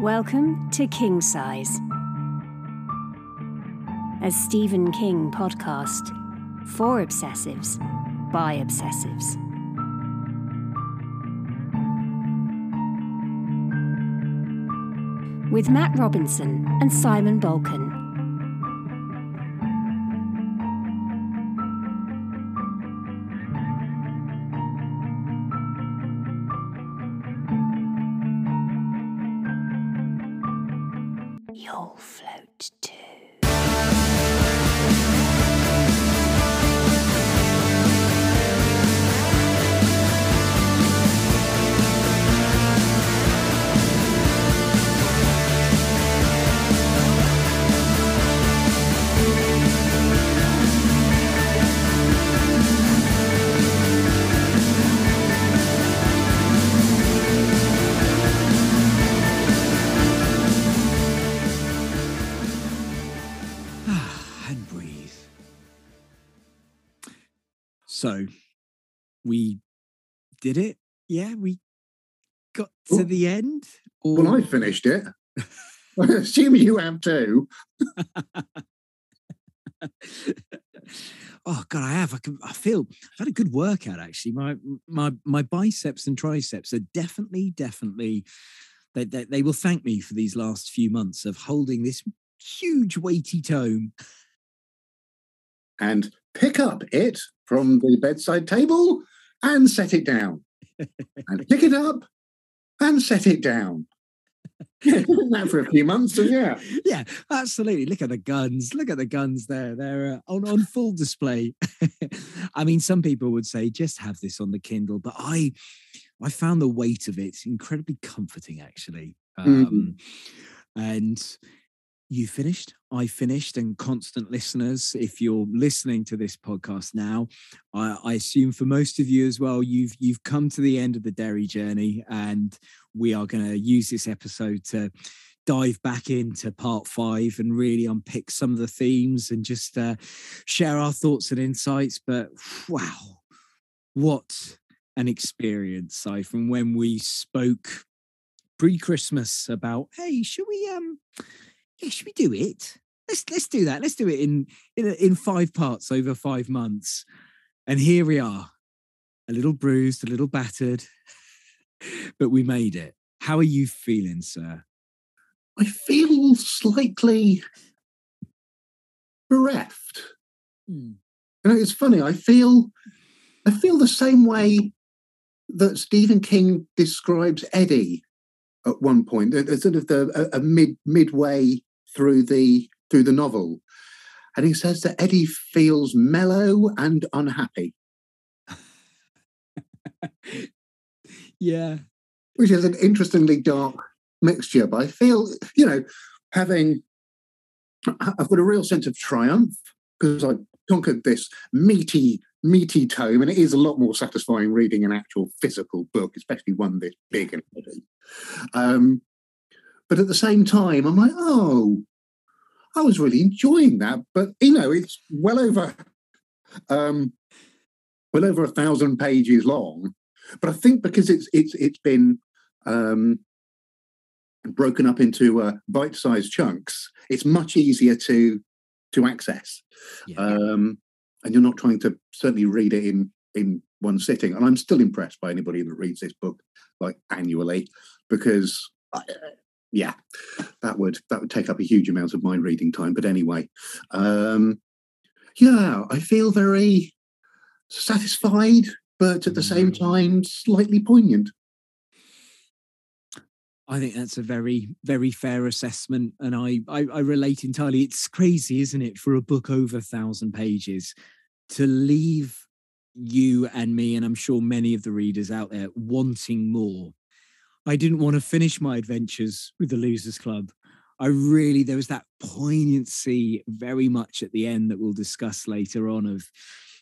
Welcome to King Size, a Stephen King podcast for obsessives by obsessives. With Matt Robinson and Simon Balkan. Did it. Yeah, we got to Oh. the end. Or Well, I finished it. I assume you have too. oh god, I have. I can. I feel. I've had a good workout actually. My my my biceps and triceps are definitely, definitely. They, they, they will thank me for these last few months of holding this huge weighty tome. And pick up it from the bedside table and set it down. and pick it up and set it down. Yeah, that for a few months, so yeah. yeah, absolutely. Look at the guns. Look at the guns there. They're uh, on, on full display. I mean, some people would say just have this on the Kindle, but I I found the weight of it incredibly comforting, actually. Mhm. Um, And you finished, I finished, and constant listeners, if you're listening to this podcast now, I, I assume for most of you as well, you've you've come to the end of the Derry journey, and we are going to use this episode to dive back into part five and really unpick some of the themes and just uh, share our thoughts and insights. But wow, what an experience! Si, from when we spoke pre-Christmas about, hey, should we um, yeah, should we do it? Let's let's do that. Let's do it in in in five parts over five months. And here we are, a little bruised, a little battered, but we made it. How are you feeling, sir? I feel slightly bereft. Hmm. You know, it's funny. I feel, I feel the same way that Stephen King describes Eddie at one point, a, a sort of the a, a mid midway through the through the novel, and he says that Eddie feels mellow and unhappy, Yeah. which is an interestingly dark mixture. But I feel, you know, having I've got a real sense of triumph because I conquered this meaty, meaty tome, and it is a lot more satisfying reading an actual physical book, especially one this big and heavy. Um, but at the same time, I'm like, oh, I was really enjoying that. But you know, it's well over, um, well over a thousand pages long. But I think because it's it's it's been um, broken up into uh, bite-sized chunks, it's much easier to to access Yeah. um, and you're not trying to certainly read it in in one sitting. And I'm still impressed by anybody that reads this book like annually, because yeah, that would that would take up a huge amount of my reading time. But anyway, um, yeah, I feel very satisfied, but at the same Mm. time slightly poignant. I think that's a very, very fair assessment. And I, I, I relate entirely. It's crazy, isn't it, for a book over a thousand pages to leave you and me, and I'm sure many of the readers out there, wanting more. I didn't want to finish my adventures with the Losers Club. I really, there was that poignancy very much at the end that we'll discuss later on of,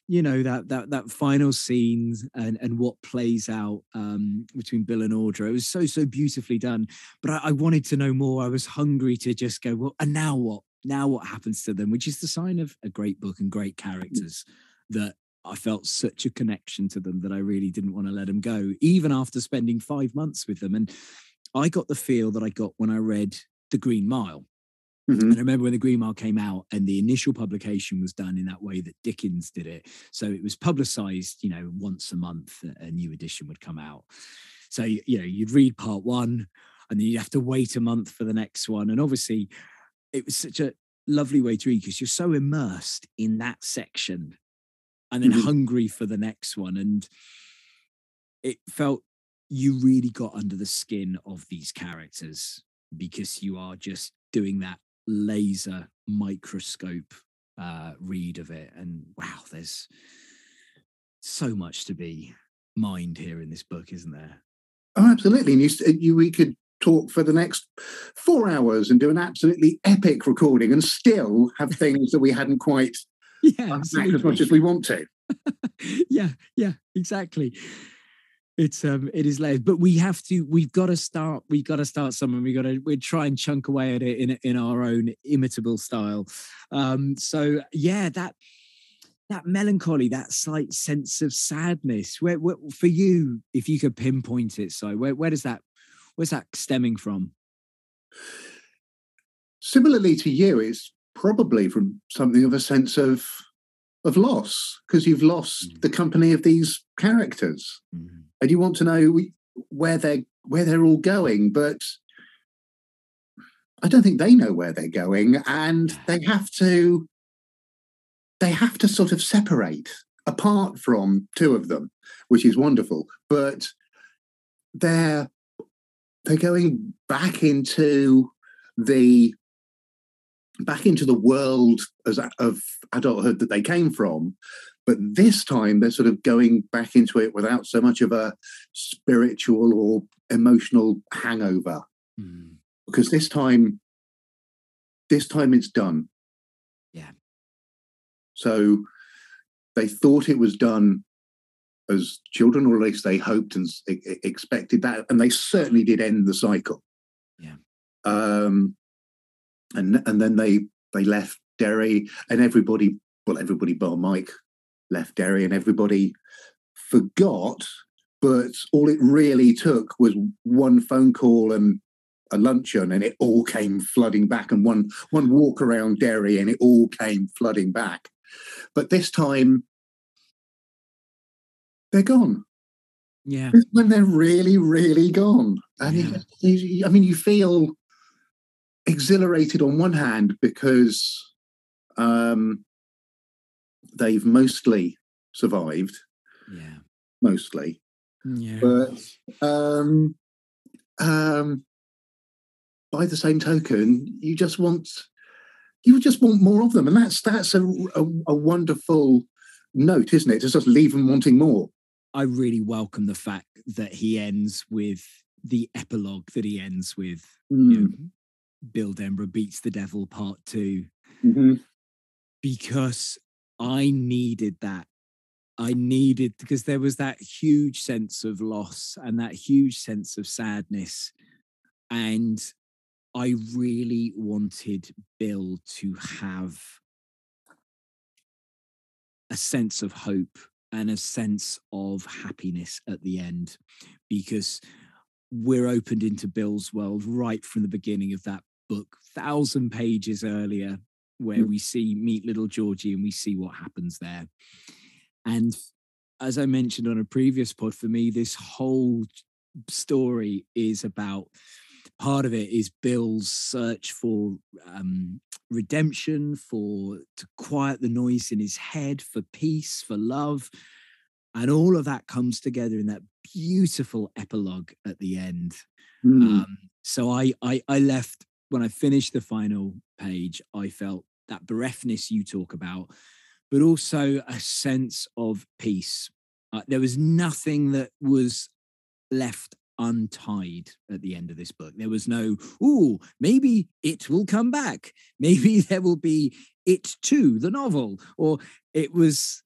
you know, that that that final scene and and what plays out um, between Bill and Audra. It was so so beautifully done. But I, I wanted to know more. I was hungry to just go, well, and now what? Now what happens to them? Which is the sign of a great book and great characters that I felt such a connection to them that I really didn't want to let them go, even after spending five months with them. And I got the feel that I got when I read The Green Mile. Mhm. And I remember when The Green Mile came out and the initial publication was done in that way that Dickens did it. So it was publicized, you know, once a month, a new edition would come out. So, you know, you'd read part one and then you'd have to wait a month for the next one. And obviously, it was such a lovely way to read because you're so immersed in that section and then Mhm. hungry for the next one. And it felt you really got under the skin of these characters because you are just doing that laser microscope uh, read of it. And wow, there's so much to be mined here in this book, isn't there? Oh, absolutely. And you, you, we could talk for the next four hours and do an absolutely epic recording and still have things that we hadn't quite Yeah, as much as we want to. yeah, yeah, exactly. It's um, it is layered, but we have to. We've got to start. We've got to start somewhere. We got to. We try and chunk away at it in in our own imitable style. Um, so yeah, that that melancholy, that slight sense of sadness. Where, where for you, if you could pinpoint it, so where where does that where's that stemming from? Similarly to you, it's probably from something of a sense of of loss because you've lost Mm. the company of these characters. And you want to know where they're where they're all going but i don't think they know where they're going and they have to they have to sort of separate apart from two of them which is wonderful but they're they're going back into the back into the world as of adulthood that they came from but this time they're sort of going back into it without so much of a spiritual or emotional hangover Mm. because this time this time it's done Yeah. so they thought it was done as children or at least they hoped and expected that and they certainly did end the cycle Yeah. um and and then they they left derry and everybody well everybody bar mike left derry and everybody forgot but all it really took was one phone call and a luncheon and it all came flooding back and one one walk around Derry and it all came flooding back. But this time they're gone. Yeah, when they're really really gone. And Yeah. you, you- I mean you feel exhilarated on one hand because um they've mostly survived. Yeah, mostly. Yeah. but um um by the same token you just want you just want more of them. And that's that's a, a, a wonderful note isn't it? To just leave them wanting more. I really welcome the fact that he ends with the epilogue that he ends with. You know, Bill Denbrough beats the devil part two Mhm. because I needed that. I needed because there was that huge sense of loss and that huge sense of sadness. And I really wanted Bill to have a sense of hope and a sense of happiness at the end because we're opened into Bill's world right from the beginning of that book, thousand pages earlier, where Mm. we see meet little Georgie and we see what happens there. And as I mentioned on a previous pod, for me, this whole story is about part of it is Bill's search for um, redemption, for to quiet the noise in his head, for peace, for love. And all of that comes together in that beautiful epilogue at the end. Mm. Um, so I, I I left when I finished the final page. I felt that bereftness you talk about, but also a sense of peace. Uh, there was nothing that was left untied at the end of this book. There was no, oh, maybe it will come back. Maybe there will be it too, the novel, or it was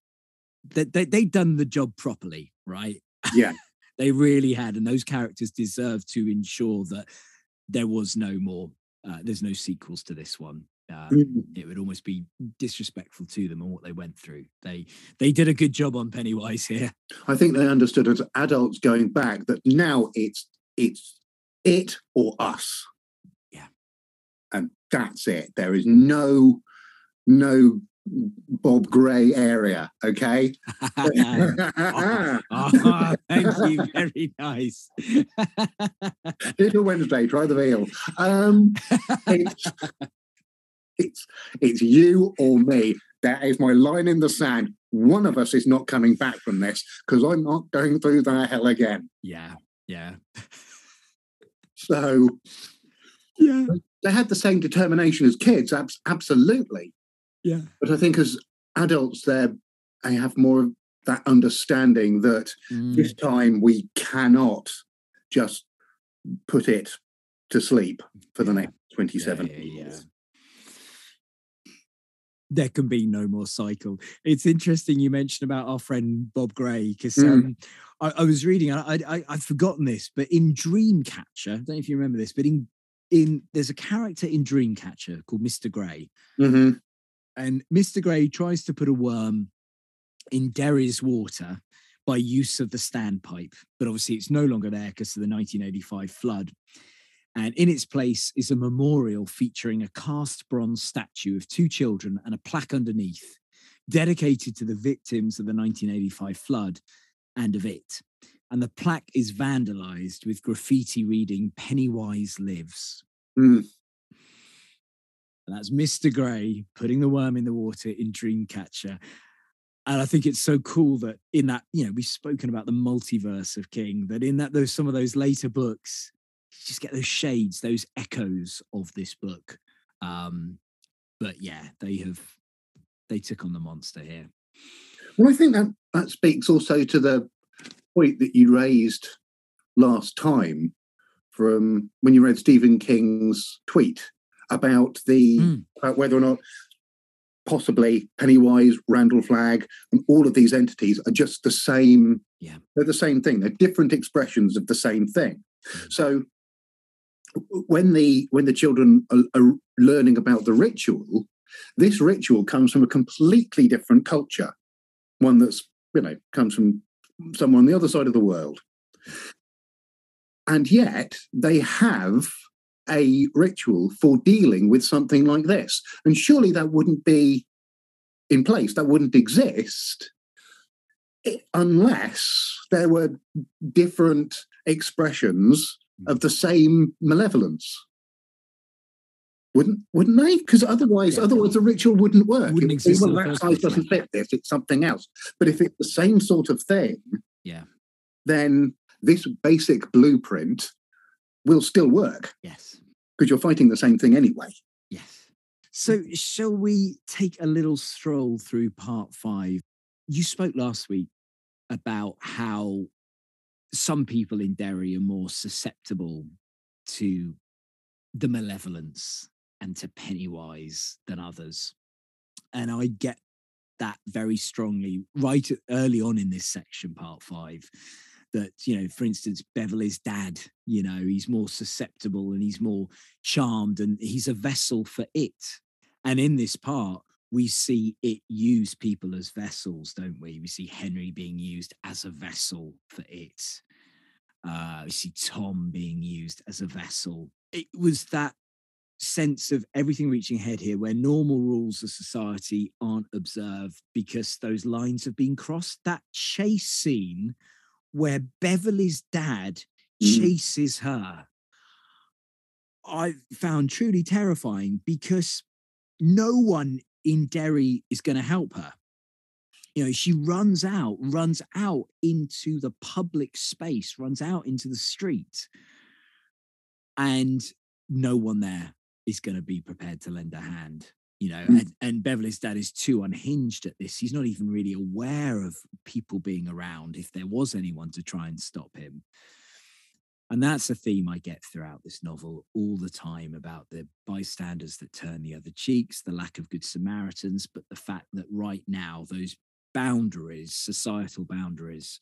that they, they'd done the job properly, right? yeah they really had and those characters deserve to ensure that there was no more uh, there's no sequels to this one um, Mm. it would almost be disrespectful to them and what they went through they they did a good job on pennywise here i think they understood as adults going back that now it's it's it or us. Yeah. And that's it. There is no no Bob Gray area. Okay. oh, oh, thank you. Very nice. Little Wednesday, try the veal. Um, it's, it's it's you or me. That is my line in the sand. One of us is not coming back from this because I'm not going through that hell again. Yeah, yeah. So, yeah, they had the same determination as kids. Abs- absolutely. Yeah. But I think as adults, they they have more of that understanding that Mm. this time we cannot just put it to sleep for the next 27 Yeah, yeah, yeah. years. there can be no more cycle. It's interesting you mentioned about our friend Bob Gray because Mm. um, I, I was reading. I, I I'd forgotten this, but in Dreamcatcher, I don't know if you remember this, but in in there's a character in Dreamcatcher called Mr. Gray, Mhm. And Mr. Gray tries to put a worm in Derry's water by use of the standpipe, but obviously it's no longer there because of the 1985 flood. And in its place is a memorial featuring a cast bronze statue of two children and a plaque underneath, dedicated to the victims of the 1985 flood and of it. And the plaque is vandalized with graffiti reading Pennywise lives. Mm. And that's Mr. Gray putting the worm in the water in Dreamcatcher. And I think it's so cool that in that, you know, we've spoken about the multiverse of King, that in that those some of those later books, you just get those shades, those echoes of this book. Um, but yeah, they have they took on the monster here. Well, I think that that speaks also to the point that you raised last time from when you read Stephen King's tweet about the Mm. about whether or not possibly Pennywise, Randall Flagg, and all of these entities are just the same. Yeah. they're the same thing. They're different expressions of the same thing. Mm. So when the when the children are, are learning about the ritual, this ritual comes from a completely different culture, one that's you know comes from somewhere on the other side of the world, and yet they have a ritual for dealing with something like this. And surely that wouldn't be in place, that wouldn't exist eh, unless there were different expressions hmm. of the same malevolence. Wouldn't wouldn't they? Because otherwise, Yeah. otherwise the ritual wouldn't work. Wouldn't It exist well, that size doesn't fit this; it's something else. But if it's the same sort of thing, Yeah. then this basic blueprint will still work Yes. because you're fighting the same thing anyway. Yes. So, shall we take a little stroll through part five? You spoke last week about how some people in Derry are more susceptible to the malevolence and to Pennywise than others. And I get that very strongly right early on in this section, part five. That, you know, for instance, Beverly's dad, you know, he's more susceptible and he's more charmed and he's a vessel for it. And in this part, we see it use people as vessels, don't we? We see Henry being used as a vessel for it. Uh, we see Tom being used as a vessel. It was that sense of everything reaching ahead here where normal rules of society aren't observed because those lines have been crossed. That chase scene where Beverly's dad Mm. chases her, I found truly terrifying because no one in Derry is going to help her. You know, she runs out, runs out into the public space, runs out into the street, and no one there is going to be prepared to lend a hand. You know, Mm. and, and Beverly's dad is too unhinged at this. He's not even really aware of people being around if there was anyone to try and stop him. And that's a theme I get throughout this novel all the time about the bystanders that turn the other cheeks, the lack of good Samaritans, but the fact that right now those boundaries, societal boundaries,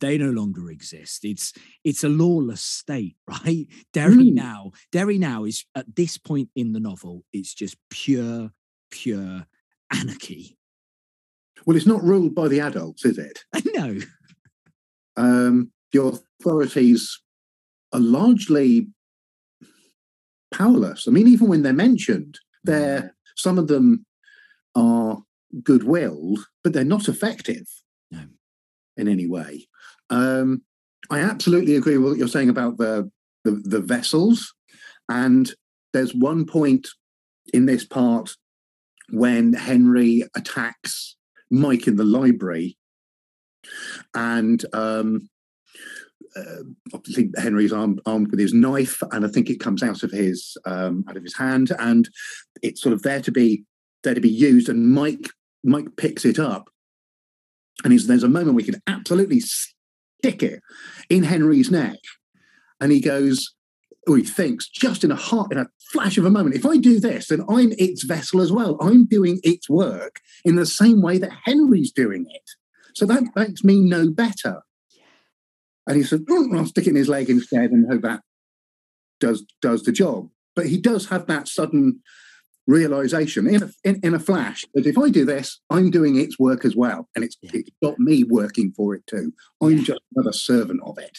they no longer exist. It's it's a lawless state, right? Derry Mm. now, Derry now is at this point in the novel, it's just pure, pure anarchy. Well, it's not ruled by the adults, is it? No. Um, the authorities are largely powerless. I mean, even when they're mentioned, they're some of them are good-willed, but they're not effective No. In any way. Um, I absolutely agree with what you're saying about the, the the vessels, and there's one point in this part when Henry attacks Mike in the library, and um, uh, obviously Henry's armed, armed with his knife, and I think it comes out of his um, out of his hand, and it's sort of there to be there to be used, and Mike Mike picks it up, and there's a moment we can absolutely stick it in Henry's neck, and he goes. Or he thinks just in a heart, in a flash of a moment, if I do this, then I'm its vessel as well. I'm doing its work in the same way that Henry's doing it. So that makes me no better. And he said, "Oh, I'll stick it in his leg instead and hope that does does the job. But he does have that sudden realization in a, in, in a flash that if I do this, I'm doing its work as well. And it's, Yeah. it's got me working for it too. I'm Yeah. just another servant of it.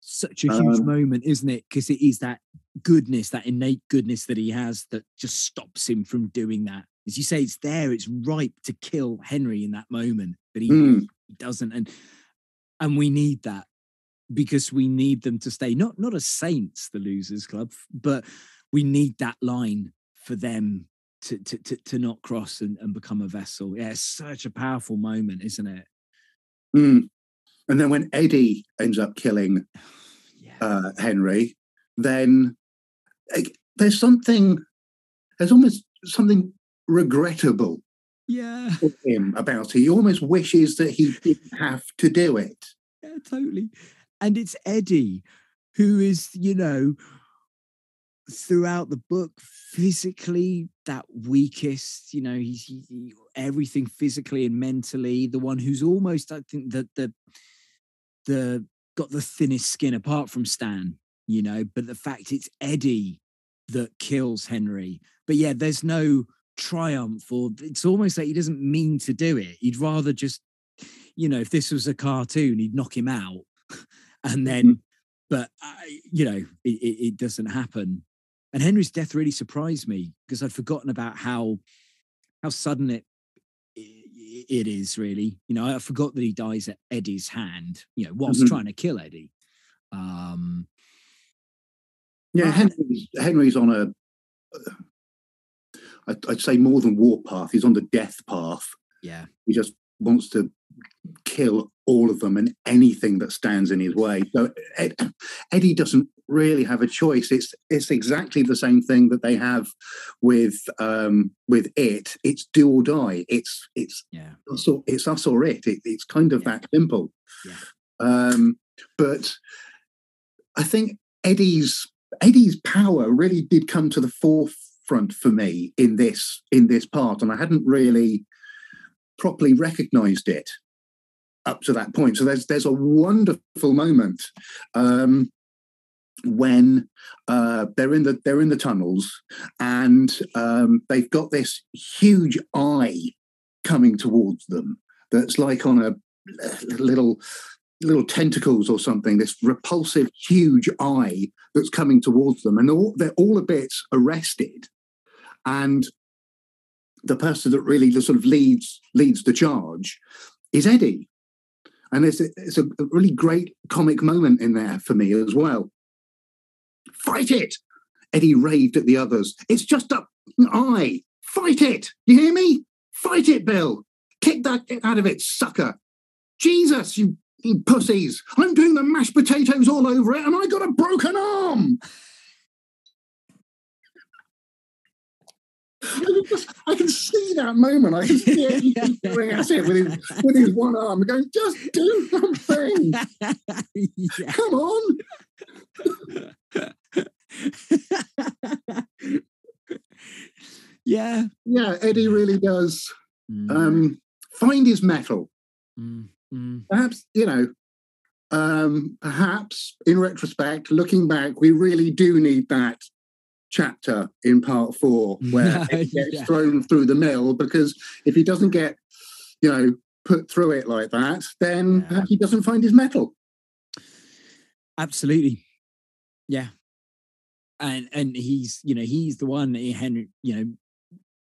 Such a huge Um, moment, isn't it? Because it is that goodness, that innate goodness that he has that just stops him from doing that. As you say, it's there, it's ripe to kill Henry in that moment, but he, Mm. he doesn't. And and we need that because we need them to stay not not as saints, the losers club, but we need that line for them to to to, to not cross and, and become a vessel. Yeah, it's such a powerful moment, isn't it? Mm. And then when Eddie ends up killing Yeah. uh, Henry, then like, there's something, there's almost something regrettable yeah. for him about it. He almost wishes that he didn't have to do it. Yeah, totally. And it's Eddie who is, you know, throughout the book, physically that weakest, you know, he's he, he- everything physically and mentally, the one who's almost, I think, that the the got the thinnest skin apart from Stan, you know, but the fact it's Eddie that kills Henry. But yeah, there's no triumph or it's almost like he doesn't mean to do it. He'd rather just, you know, if this was a cartoon, he'd knock him out. and then, mm-hmm. but, I, you know, it, it doesn't happen. And Henry's death really surprised me because I'd forgotten about how how sudden it it is really. You know, I forgot that he dies at Eddie's hand, you know, whilst Mhm. trying to kill Eddie. Um Yeah, Ah. Henry's, Henry's on a, I'd, I'd say more than warpath. He's on the death path. yeah. He just wants to kill all of them and anything that stands in his way. So Ed, Eddie doesn't really have a choice. It's it's exactly the same thing that they have with um, with it. It's do or die. It's it's Yeah. us or, it's us or it. it it's kind of Yeah. that simple. Yeah. Um, but I think Eddie's Eddie's power really did come to the forefront for me in this in this part, and I hadn't really properly recognised it up to that point. So there's there's a wonderful moment um, when uh, they're in the they're in the tunnels and um, they've got this huge eye coming towards them that's like on a little little tentacles or something this repulsive huge eye that's coming towards them. And all, they're all a bit arrested. And the person that really sort of leads leads the charge is eddie. And it's a, it's a really great comic moment in there for me as well fight it! Eddie raved at the others. It's just a eye fight it! You hear me? Fight it bill! Kick that out of it sucker! Jesus you, you pussies! I'm doing the mashed potatoes all over it and i got a broken arm! I can, just, I can see that moment. I can see at it with his, with his one arm, going, just do something. yeah. Come on. yeah. Yeah, Eddie really does Mm, um, find his mettle. mm, mm. Perhaps, you know, um, perhaps in retrospect, looking back, we really do need that chapter in part four where it gets Yeah. thrown through the mill because if he doesn't get, you know, put through it like that, then Yeah. he doesn't find his mettle. Absolutely. Yeah. And and he's, you know, he's the one Henry, you know,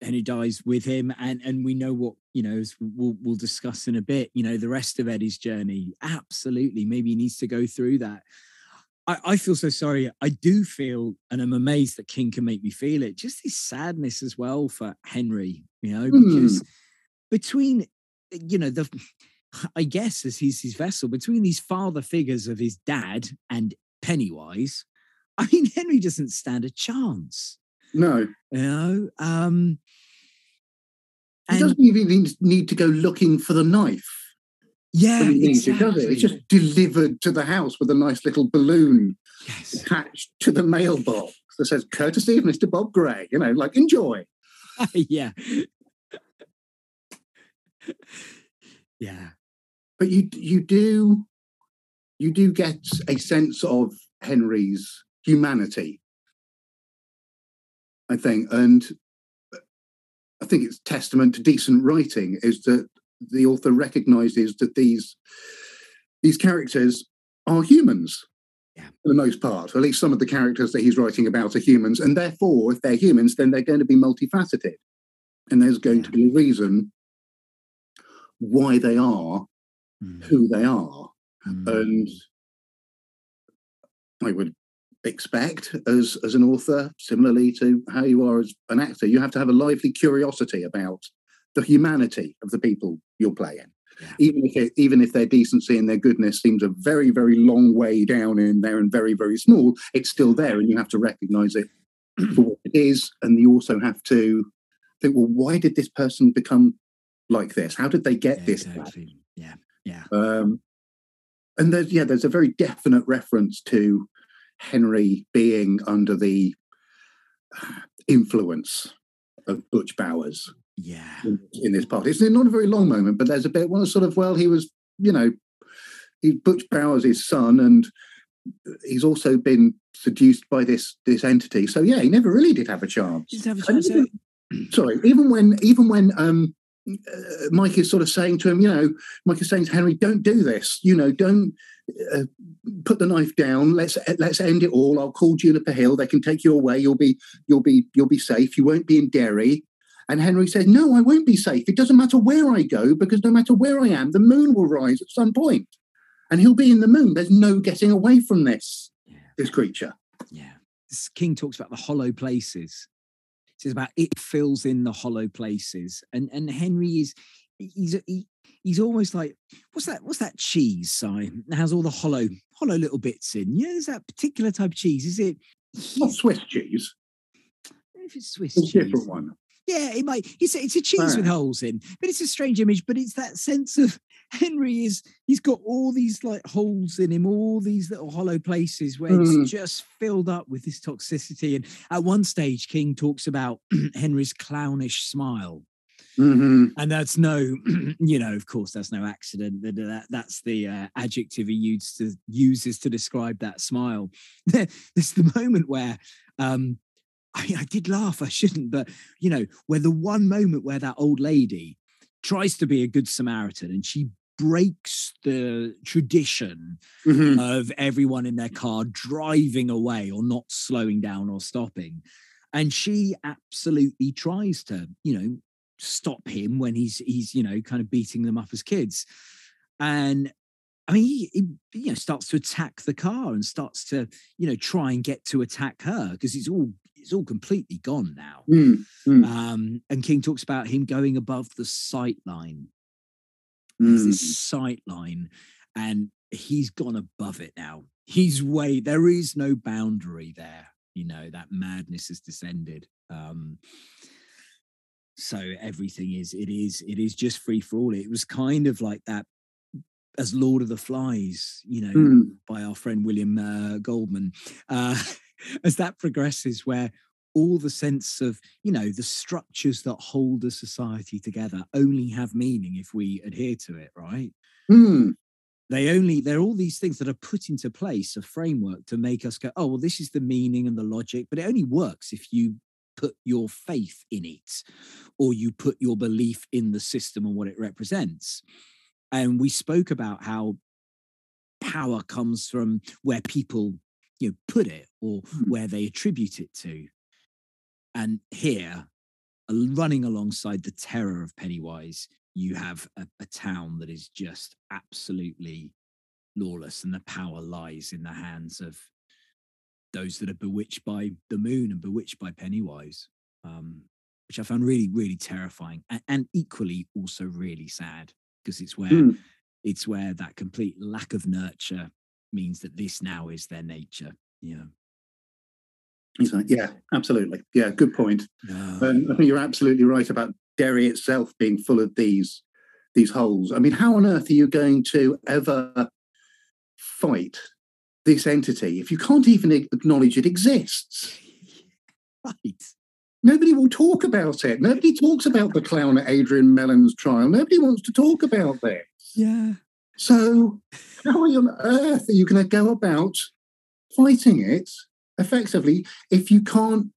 Henry dies with him and and we know what, you know, as we'll we'll discuss in a bit, you know, the rest of Eddie's journey. Absolutely. Maybe he needs to go through that. I, I feel so sorry. I do feel, and I'm amazed that King can make me feel it. Just this sadness as well for Henry, you know, because Mm. between, you know, the, I guess as he's his vessel, between these father figures of his dad and Pennywise, I mean, Henry doesn't stand a chance, No, you know. Um, he doesn't even need- to go looking for the knife. yeah, when he needs it, does it? It's just delivered to the house with a nice little balloon yes. attached to the mailbox that says courtesy of Mr. Bob Gray. You know, like enjoy. yeah. yeah. But you you do you do get a sense of Henry's humanity. I think, and I think it's testament to decent writing is that the author recognizes that these these characters are humans Yeah. for the most part. Or At least some of the characters that he's writing about are humans, and therefore, if they're humans, then they're going to be multifaceted, and there's going to be a reason why they are Mm, who they are. mm. And I would expect, as as an author, similarly to how you are as an actor, you have to have a lively curiosity about the humanity of the people you're playing. Yeah. Even if it, even if their decency and their goodness seems a very very long way down in there and very very small, it's still there, and you have to recognise it for what it is, and you also have to think, well, why did this person become like this? How did they get Yeah, this? exactly. Yeah. Yeah. Um, and there's yeah, there's a very definite reference to Henry being under the influence of Butch Bowers Yeah. in, in this part. It's not a very long moment, but there's a bit one sort of well, he was you know, he Butch Bowers' his son, and he's also been seduced by this this entity. So yeah, he never really did have a chance. Have a chance. even- sorry, even when even when um uh, Mike is sort of saying to him, you know, Mike is saying to Henry, "Don't do this. You know, don't uh, put the knife down. Let's let's end it all. I'll call Juniper Hill. They can take you away. You'll be you'll be you'll be safe. You won't be in Derry." And Henry said, "No, I won't be safe. It doesn't matter where I go because no matter where I am, the moon will rise at some point, and he'll be in the moon. There's no getting away from this Yeah. this creature." Yeah. This King talks about the hollow places. Says about it fills in the hollow places. And and Henry is he's he, he's almost like what's that what's that cheese sign that has all the hollow hollow little bits in? Yeah, there's that particular type of cheese. Is it Not Swiss cheese. if it's Swiss It's cheese. different one. Yeah, it might. It's, it's a cheese with holes in, but it's a strange image. But it's that sense of Henry is he's got all these like holes in him, all these little hollow places where Mm. it's just filled up with this toxicity. And at one stage, King talks about Henry's clownish smile, hmm and that's no, you know, of course, that's no accident. That, that that's the uh, adjective he used to uses to describe that smile. There's the moment where. um I, I did laugh. I shouldn't, but you know, where the one moment where that old lady tries to be a good Samaritan and she breaks the tradition hmm of everyone in their car driving away or not slowing down or stopping. And she absolutely tries to, you know, stop him when he's he's, you know, kind of beating them up as kids. And I mean, he, he you know starts to attack the car and starts to, you know, try and get to attack her because it's all it's all completely gone now. Mm, mm, Um, and King talks about him going above the sight line. There's mm. this sight line, and he's gone above it now. He's way there is no boundary there. You know that madness has descended. Um, so everything is it is it is just free for all. It was kind of like that as Lord of the Flies, you know, Mm. by our friend William uh, Goldman, uh, as that progresses, where all the sense of, you know, the structures that hold a society together only have meaning if we adhere to it, right? Mm. They only, they're all these things that are put into place, a framework to make us go, oh, well, this is the meaning and the logic, but it only works if you put your faith in it or you put your belief in the system and what it represents. And we spoke about how power comes from where people you know put it or Hmm. where they attribute it to. And here, running alongside the terror of Pennywise, you have a, a town that is just absolutely lawless, and the power lies in the hands of those that are bewitched by the moon and bewitched by Pennywise, um, which I found really, really terrifying, and, and equally also really sad because it's where Mm. it's where that complete lack of nurture means that this now is their nature. Yeah. Exactly. Yeah, absolutely. Yeah, good point. Yeah. And I think you're absolutely right about Derry itself being full of these these holes. I mean, how on earth are you going to ever fight this entity if you can't even acknowledge it exists? right. Nobody will talk about it. Nobody talks about the clown at Adrian Mellon's trial. Nobody wants to talk about this. Yeah. So, how on earth are you going to go about fighting it effectively if you can't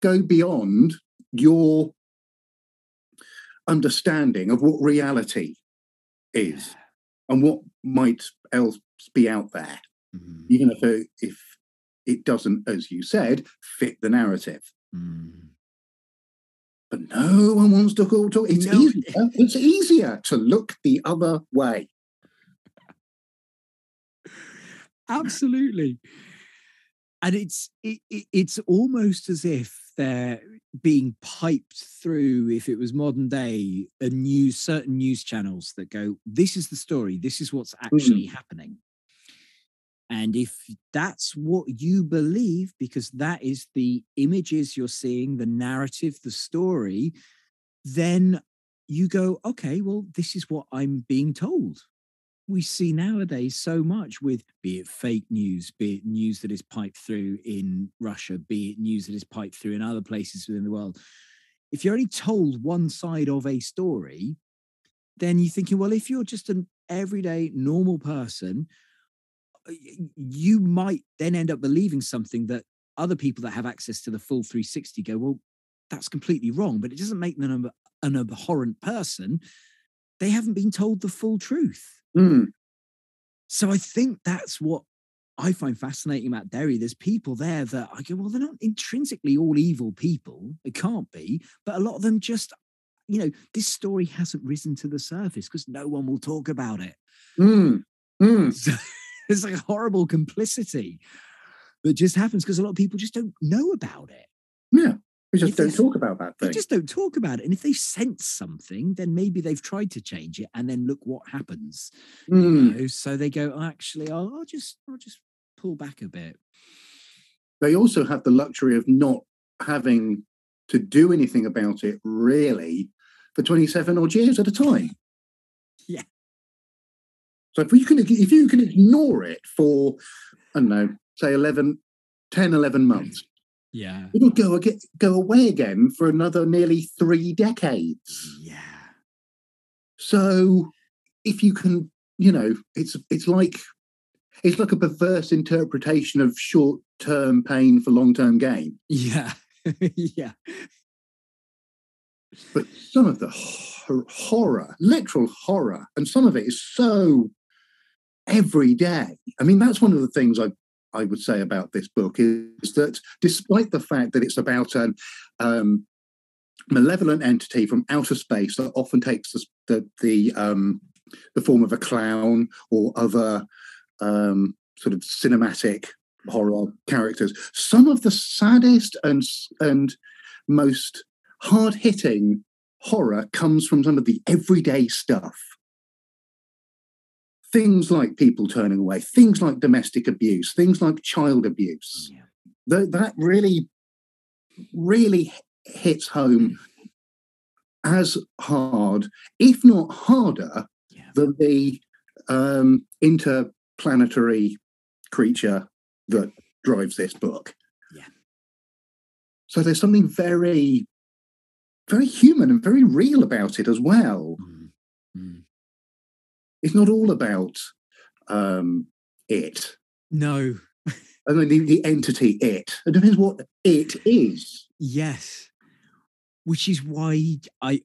go beyond your understanding of what reality is and what might else be out there, Mhm. even if it, if it doesn't, as you said, fit the narrative? Mm. But no one wants to go to. It's No. easier. It's easier to look the other way. Absolutely. And it's it, it, it's almost as if they're being piped through, if it was modern day, a news certain news channels that go, "This is the story. This is what's actually happening." And if that's what you believe, because that is the images you're seeing, the narrative, the story, then you go, okay, well, this is what I'm being told. We see nowadays so much with be it fake news, be it news that is piped through in Russia, be it news that is piped through in other places within the world. If you're only told one side of a story, then you're thinking, well, if you're just an everyday normal person, you might then end up believing something that other people that have access to the full 360 go, well, that's completely wrong, but it doesn't make them an abhorrent person. They haven't been told the full truth. Mm, So I think that's what I find fascinating about Derry. There's people there that I go, well, they're not intrinsically all evil people. It can't be, but a lot of them just, you know, this story hasn't risen to the surface because no one will talk about it. mm, mm. So it's like a horrible complicity that just happens because a lot of people just don't know about it. Yeah, we just If don't talk about that They just don't talk about it. And if they sense something, then maybe they've tried to change it and then look what happens. you Mm. know? So they go, "Oh, actually, I'll, I'll just I'll just pull back a bit. They also have the luxury of not having to do anything about it really for 27 odd years at a time. So if you can if you can ignore it for I don't know, say 11 10 11 months, Yeah. it'll go again, go away again for another nearly 3 decades. Yeah. So if you can, you know, it's it's like it's like a perverse interpretation of short-term pain for long-term gain. Yeah. yeah. But some of the hor- horror, literal horror, and some of it is so everyday. I mean, that's one of the things I I would say about this book is that despite the fact that it's about an um, malevolent entity from outer space that often takes the the the, um, the form of a clown or other um, sort of cinematic horror characters, some of the saddest and and most hard hitting horror comes from some of the everyday stuff. Things like people turning away, things like domestic abuse, things like child abuse. Yeah. That, that really, really hits home as hard, if not harder, Yeah. than the um, interplanetary creature that drives this book. Yeah. So there's something very, very human and very real about it as well. It's not all about um, it. No. I mean, the, the entity it. It depends what it is. Yes. Which is why I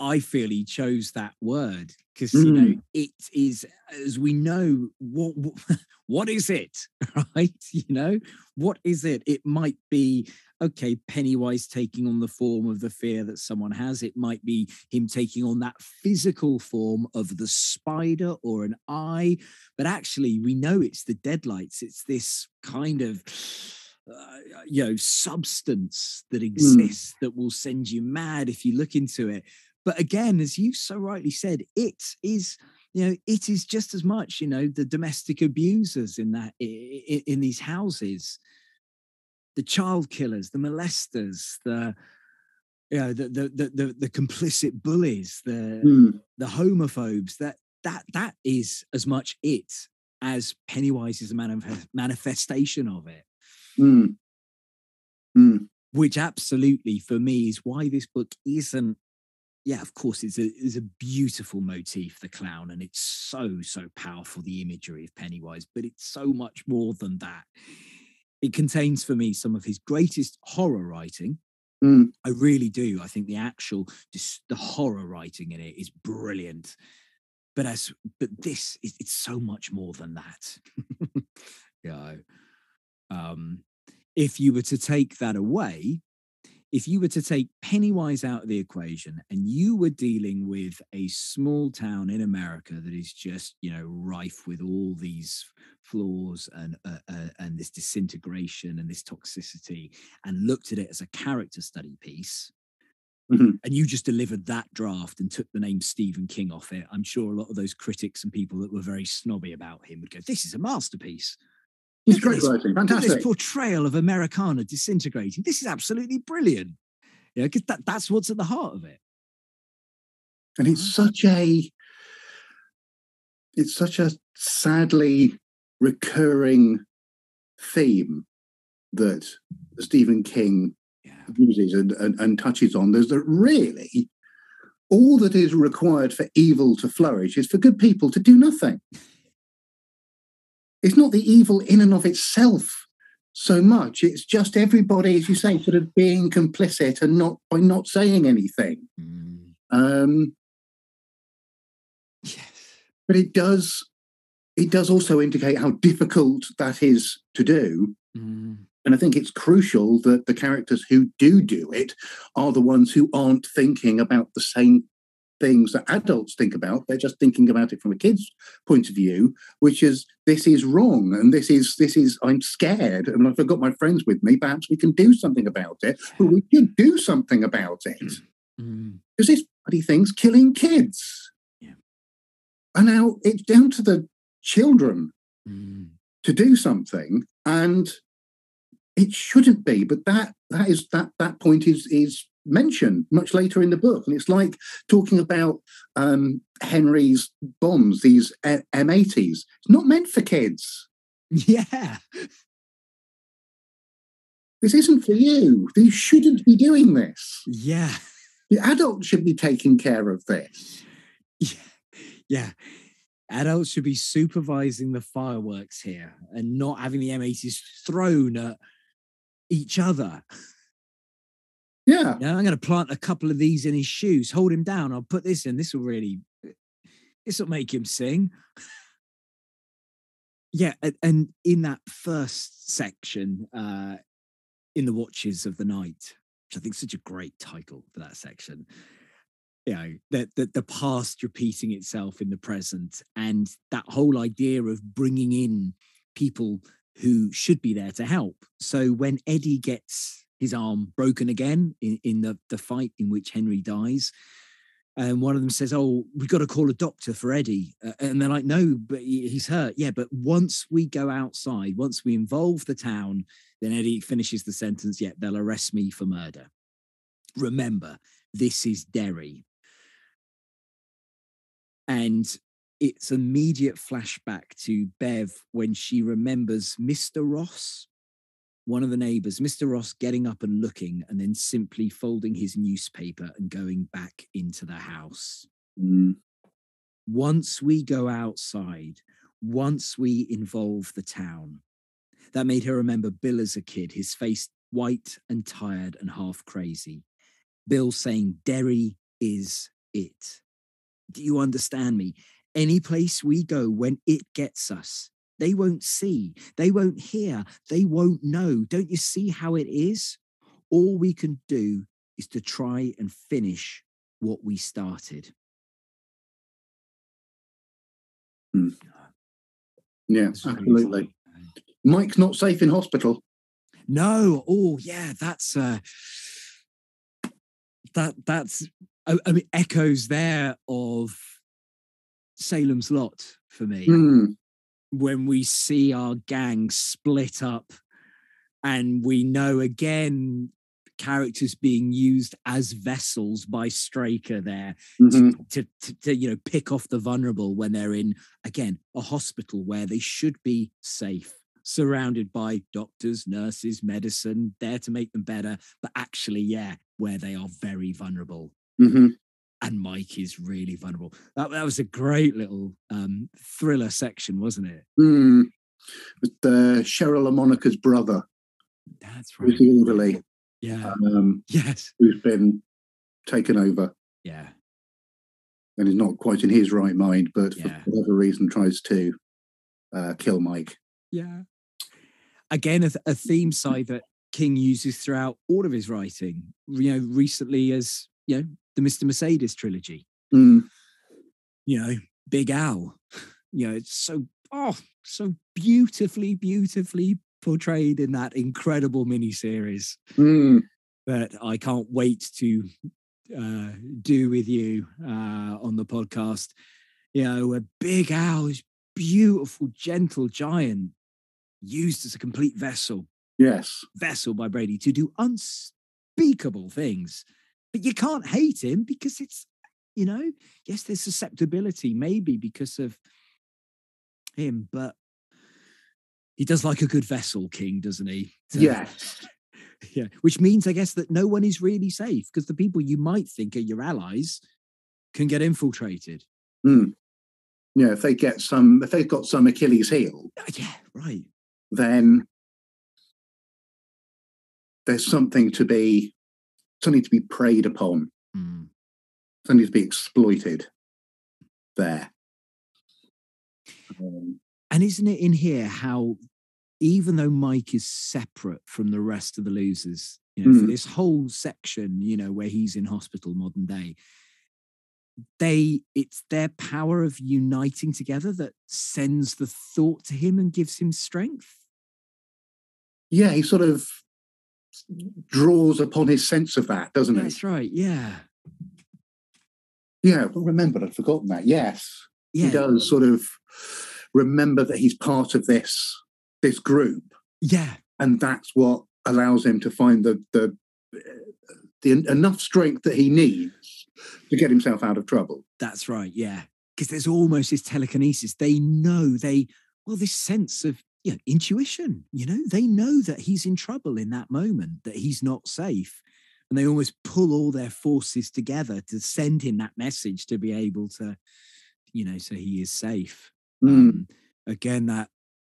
I feel he chose that word because you know Mm. it is, as we know, what what, is it, right? You know, what is it? It might be okay, Pennywise taking on the form of the fear that someone has. It might be him taking on that physical form of the spider or an eye, but actually, we know it's the deadlights. It's this kind of uh, you know substance that exists that will send you mad if you look into it but again as you so rightly said it is you know it is just as much you know the domestic abusers in that i- i- in these houses the child killers the molesters the you know the the the, the, the complicit bullies the Mm. the homophobes that that that is as much it as pennywise is a manif- manifestation of it Mm. Mm. which absolutely for me is why this book isn't yeah of course it's a it's a beautiful motif the clown and it's so so powerful the imagery of pennywise but it's so much more than that. It contains for me some of his greatest horror writing. Mm. i really do. I think the actual just the horror writing in it is brilliant. But as but this is it's so much more than that. Yeah. Um if you were to take that away if you were to take Pennywise out of the equation and you were dealing with a small town in America that is just, you know, rife with all these flaws and uh, uh, and this disintegration and this toxicity, and looked at it as a character study piece, Mhm. and you just delivered that draft and took the name Stephen King off it, I'm sure a lot of those critics and people that were very snobby about him would go, "This is a masterpiece." He's Look at great this- writing. Look at Fantastic. this portrayal of Americana disintegrating. This is absolutely brilliant. Yeah, because that, that's what's at the heart of it. and it's such a it's such a sadly recurring theme that Stephen King Yeah. uses and, and, and touches on. There's that really all that is required for evil to flourish is for good people to do nothing. It's not the evil in and of itself so much. It's just everybody, as you say, sort of being complicit and not by not saying anything. Mm, Um, yes. but it does it does also indicate how difficult that is to do Mm, and i think it's crucial that the characters who do do it are the ones who aren't thinking about the same things that adults think about they're just thinking about it from a kid's point of view which is this is wrong and this is this is i'm scared and if i've got my friends with me perhaps we can do something about it but we should do something about it mm, because this bloody thing's killing kids. Yeah. And now it's down to the children mm. to do something, and it shouldn't be. But that that is that that point is is mentioned much later in the book, and it's like talking about um, Henry's bombs, these M M80s. It's not meant for kids. Yeah. This isn't for you. You shouldn't be doing this. Yeah. The adults should be taking care of this. Yeah. Yeah. Adults should be supervising the fireworks here and not having the M80s thrown at each other. Yeah. I'm going to plant a couple of these in his shoes. Hold him down. I'll put this in. This will really, this will make him sing. Yeah, and, in that first section, uh, in the Watches of the Night, which I think is such a great title for that section. You know, the, the the past repeating itself in the present, and that whole idea of bringing in people who should be there to help. So when Eddie gets his arm broken again in, in the, the fight in which Henry dies, and one of them says, "Oh, we've got to call a doctor for Eddie," uh, and they're like, "No, but he's hurt." Yeah, but once we go outside, once we involve the town, then Eddie finishes the sentence. Yet they'll arrest me for murder. Remember, this is Derry, and it's immediate flashback to Bev when she remembers Mr. Ross, one of the neighbors, Mr. Ross getting up and looking, and then simply folding his newspaper and going back into the house. Mm. Once we go outside, once we involve the town, that made her remember Bill as a kid, his face white and tired and half crazy. Bill saying, Derry is it. Do you understand me? Any place we go, when it gets us, they won't see, they won't hear, they won't know. Don't you see how it is? All we can do is to try and finish what we started. Hmm. Yeah, absolutely. Mike's not safe in hospital. No, oh yeah, that's uh that that's I, I mean echoes there of Salem's Lot for me Hmm. When we see our gang split up and we know again characters being used as vessels by Straker there Mhm. to, to, to you know pick off the vulnerable when they're in again a hospital where they should be safe surrounded by doctors nurses medicine there to make them better but actually yeah where they are very vulnerable Mhm. And mike is really vulnerable that, that was a great little um thriller section wasn't it Hmm. With uh, Cheryl Lamonica's brother, that's right. who's the orderly, yeah um, yes who's been taken over yeah and is not quite in his right mind, but Yeah. for whatever reason tries to uh, kill Mike. Yeah. Again, a, th- a theme side that King uses throughout all of his writing. You know, recently as you know, the Mr. Mercedes trilogy. Mm. You know, Big Al. You know, it's so oh, so beautifully, beautifully portrayed in that incredible miniseries Mm. that I can't wait to uh, do with you uh, on the podcast. You know, a Big Al is beautiful, gentle giant used as a complete vessel, Yes. vessel by Brady to do unspeakable things. But you can't hate him because it's, you know, yes, there's susceptibility, maybe because of him, but he does like a good vessel, King, doesn't he? So- Yes. yeah, which means, I guess, that no one is really safe because the people you might think are your allies can get infiltrated. Mm. Yeah. If they get some, if they've got some Achilles heel, Uh, Yeah, right. then there's something to be something to be preyed upon, Mm. something to be exploited there. Um, And isn't it in here how, even though Mike is separate from the rest of the losers, you know, for Mm. this whole section, you know, where he's in hospital modern day, they it's their power of uniting together that sends the thought to him and gives him strength. yeah, he sort of draws upon his sense of that, doesn't it? That's right. Yeah. Yeah, I remembered. I'd forgotten that. Yes, Yeah. he does sort of remember that he's part of this this group, Yeah. and that's what allows him to find the the, the enough strength that he needs to get himself out of trouble. That's right. Yeah. Because there's almost this telekinesis. They know they, well, this sense of you know, intuition, you know, they know that he's in trouble in that moment, that he's not safe. And they almost pull all their forces together to send him that message to be able to, you know, so he is safe. Mm, Um, again, that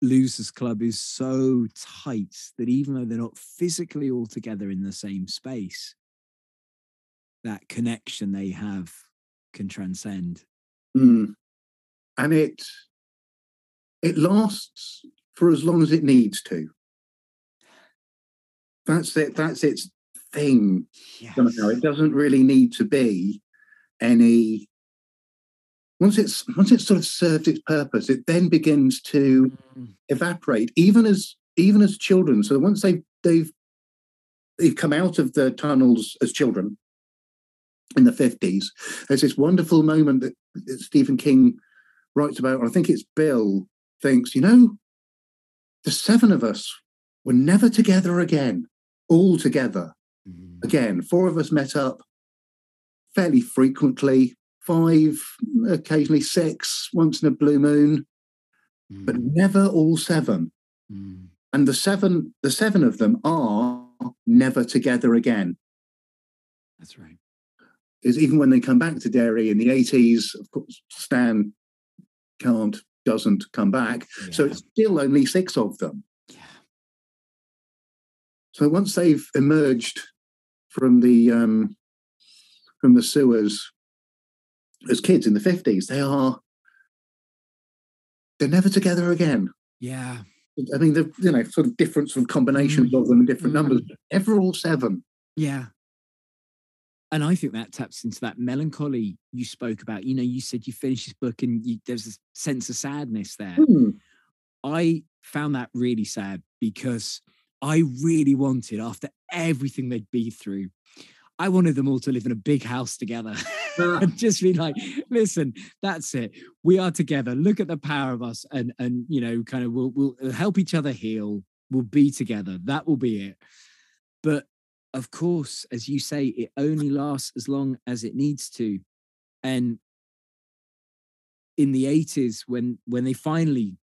losers club is so tight that even though they're not physically all together in the same space, that connection they have can transcend. mm. And it it lasts for as long as it needs to. That's it. That's its thing. somehow. It doesn't really need to be any. Once it's once it's sort of served its purpose, it then begins to Mm, evaporate, even as even as children. So once they've they've they've come out of the tunnels as children in the fifties, there's this wonderful moment that Stephen King writes about. I think it's Bill thinks, you know, the seven of us were never together again, all together mm, again, four of us met up fairly frequently, five, occasionally six, once in a blue moon, but mm, never all seven. mm. And the seven, the seven of them are never together again. That's right. Is even when they come back to Derry in the 80s, of course, Stan can't, doesn't come back. So it's still only six of them. yeah. So once they've emerged from the um, from the sewers as kids in the 50s, they are they're never together again. Yeah. I mean, the you know sort of different sort of combinations of them in different Mm. numbers. Ever all seven. Yeah. And I think that taps into that melancholy you spoke about. You know, you said you finished this book and you, there's a sense of sadness there. Hmm. I found that really sad because I really wanted, after everything they'd been through, I wanted them all to live in a big house together Ah. and just be like, listen, that's it. We are together. Look at the power of us. And and you know, kind of we'll we'll help each other heal. We'll be together. That will be it. But of course, as you say, it only lasts as long as it needs to. And in the 80s, when when they finally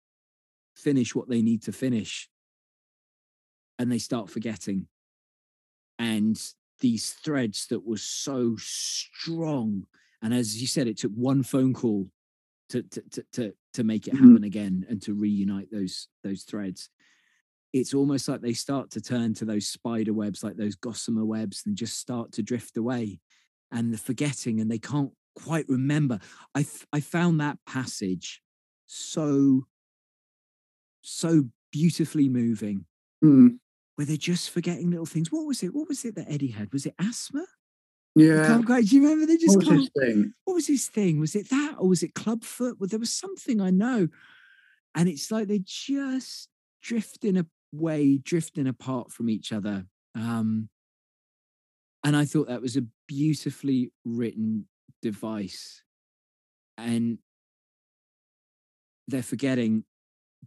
finish what they need to finish and they start forgetting and these threads that were so strong and as you said it took one phone call to to to to, to make it Mhm. happen again and to reunite those those threads it's almost like they start to turn to those spider webs like those gossamer webs and just start to drift away and the forgetting and they can't quite remember i f- i found that passage so so beautifully moving Hmm. where they're just forgetting little things. What was it? What was it that Eddie had? Was it asthma? Yeah. can't quite. Do you remember? They just What was his thing? What was his thing? Was it that, or was it clubfoot? Well, there was something I know, and it's like they're just drifting away, drifting apart from each other. Um, and I thought that was a beautifully written device, and they're forgetting,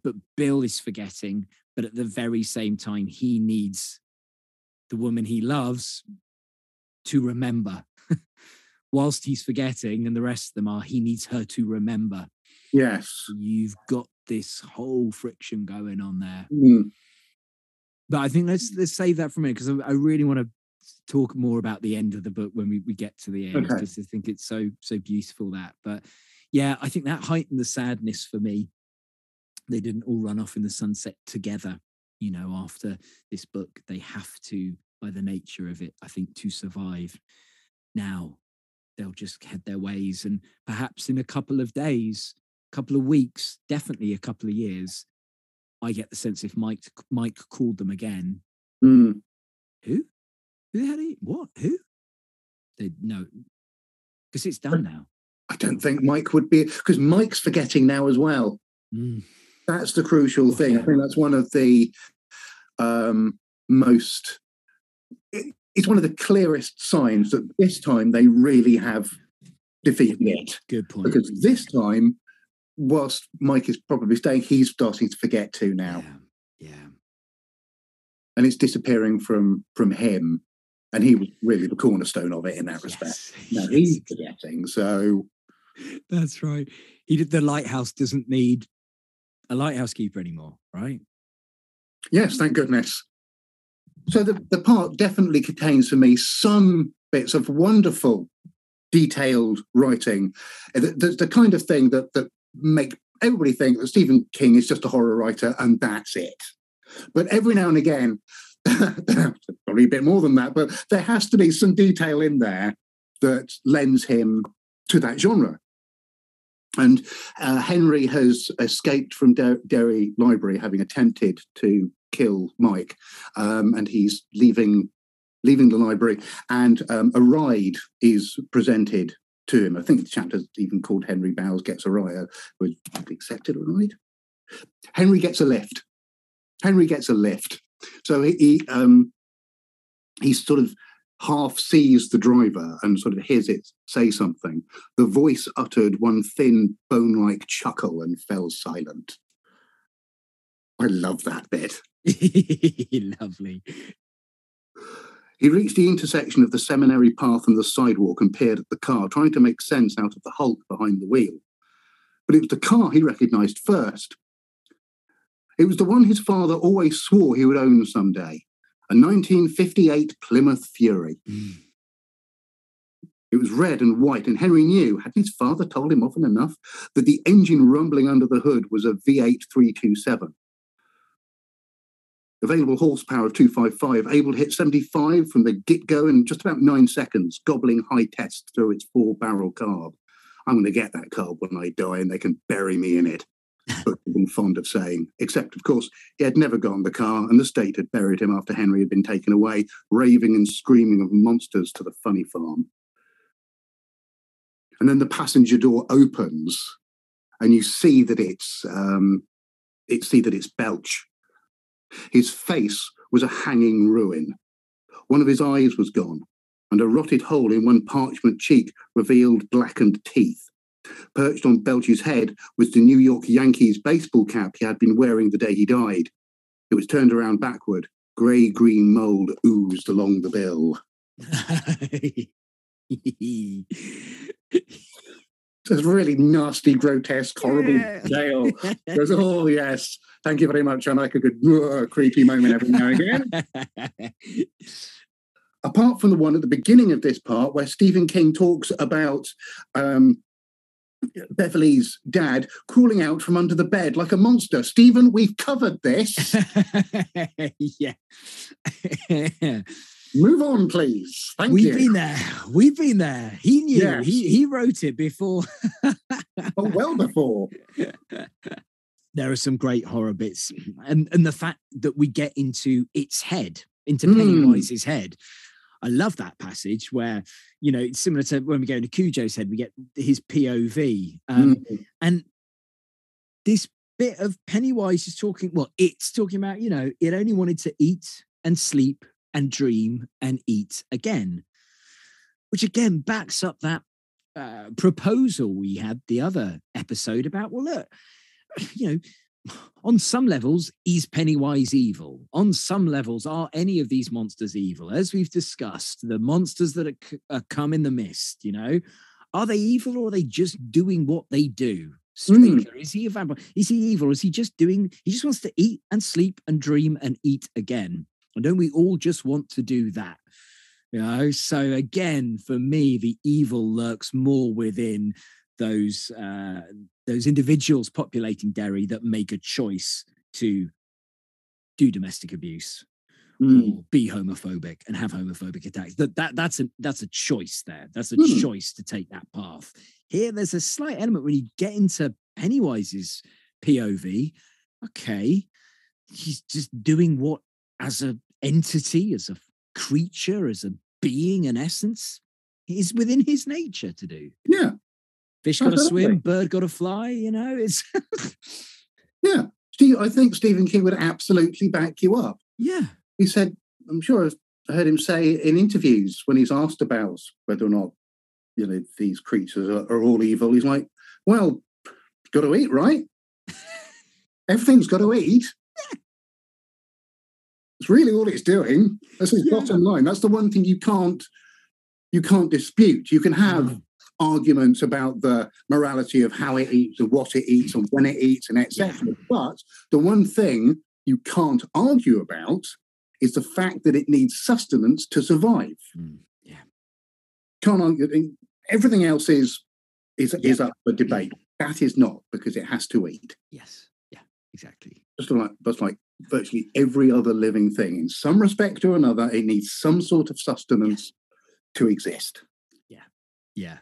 but Bill is forgetting. But at the very same time, he needs the woman he loves to remember. Whilst he's forgetting, and the rest of them are, he needs her to remember. Yes. You've got this whole friction going on there. Hmm. But I think let's let's save that for a minute because I, I really want to talk more about the end of the book when we, we get to the end Okay. because I think it's so so beautiful that. But yeah, I think that heightened the sadness for me. They didn't all run off in the sunset together. You know, after this book, they have to, by the nature of it, I think, to survive. Now, they'll just head their ways, and perhaps in a couple of days, couple of weeks, definitely a couple of years, I get the sense if Mike Mike called them again, Hmm. who? Who the hell? Are you? What? Who? They no, because it's done now. I don't think Mike would be because Mike's forgetting now as well. Mm, That's the crucial thing. I think that's one of the um, most. it- it's one of the clearest signs that this time they really have defeated it. good point. Because this time, whilst Mike is probably staying, he's starting to forget too now, Yeah, yeah, and it's disappearing from from him. And he was really the cornerstone of it in that respect. Yes, Now yes, he's forgetting, so that's right. He did. The lighthouse doesn't need a lighthouse keeper anymore, right? Yes, thank goodness. So the, the part definitely contains for me some bits of wonderful, detailed writing. The, the, the kind of thing that that make everybody think that Stephen King is just a horror writer and that's it. But every now and again, probably a bit more than that, but there has to be some detail in there that lends him to that genre. And uh, Henry has escaped from Der- Derry Library, having attempted to kill Mike, um, and he's leaving leaving the library. And um, a ride is presented to him. I think the chapter's even called Henry Bowers Gets a Ride. Was accepted a ride? Henry gets a lift. Henry gets a lift. So he, he um, he sort of half sees the driver and sort of hears it say something. The voice uttered one thin, bone like chuckle and fell silent. I love that bit. Lovely. He reached the intersection of the seminary path and the sidewalk and peered at the car, trying to make sense out of the hulk behind the wheel. But it was the car he recognized first. It was the one his father always swore he would own someday a 1958 Plymouth Fury. Mm. It was red and white, and Henry knew, hadn't his father told him often enough, that the engine rumbling under the hood was a V8 327. Available horsepower of 255, able to hit 75 from the get go in just about nine seconds, gobbling high test through its four barrel carb. I'm going to get that card when I die and they can bury me in it. But been fond of saying, except, of course, he had never gotten the car and the state had buried him after Henry had been taken away, raving and screaming of monsters to the funny farm. And then the passenger door opens and you see that it's um, it see that it's Belch. His face was a hanging ruin. One of his eyes was gone, and a rotted hole in one parchment cheek revealed blackened teeth. Perched on Belch's head was the New York Yankees baseball cap he had been wearing the day he died. It was turned around backward. Grey green mould oozed along the bill. It's really nasty, grotesque, horrible Yeah. tale. Goes, oh yes, thank you very much. I like a good uh, creepy moment every now and again. Apart from the one at the beginning of this part where Stephen King talks about um, Beverly's dad crawling out from under the bed like a monster. Stephen, we've covered this. yeah. Move on, please. Thank you. We've you. been there. We've been there. He knew. Yes. He he wrote it before. Oh, well before. there are some great horror bits, and and the fact that we get into its head, into Mm. Pennywise's head. I love that passage where you know it's similar to when we go into Cujo's head, we get his POV, um, Mm. and this bit of Pennywise is talking. Well, it's talking about you know it only wanted to eat and sleep and dream and eat again, which again backs up that uh, proposal we had the other episode about. Well, look, you know, on some levels, is Pennywise evil? On some levels, are any of these monsters evil? As we've discussed, the monsters that are, are come in the mist, you know, are they evil or are they just doing what they do? Stranger, is he a vampire? Is he evil? Is he just doing, he just wants to eat and sleep and dream and eat again? And don't we all just want to do that? You know, so again, for me, the evil lurks more within those uh, those individuals populating Derry that make a choice to do domestic abuse Mm. or be homophobic and have homophobic attacks. That that that's a that's a choice there. That's a Hmm. choice to take that path. Here, there's a slight element when you get into Pennywise's POV. Okay, he's just doing what as a entity, as a creature, as a being, an essence, is within his nature to do. Yeah, Fish got to swim, bird got to fly. You know, it's yeah. Steve, I think Stephen King would absolutely back you up. yeah, He said, I'm sure I've heard him say in interviews when he's asked about whether or not, you know, these creatures are, are all evil, he's like, well, got to eat, right? Everything's got to eat. It's really all it's doing. That's his Yeah. bottom line. That's the one thing you can't you can't dispute. You can have No. arguments about the morality of how it eats and what it eats and when it eats and etc. But the one thing you can't argue about is the fact that it needs sustenance to survive. Mm, yeah. Can't argue. Everything else is is is up for debate. That is not because it has to eat. yes, yeah, exactly. Just like just like virtually every other living thing, in some respect or another, it needs some sort of sustenance to exist. Yeah. Yeah.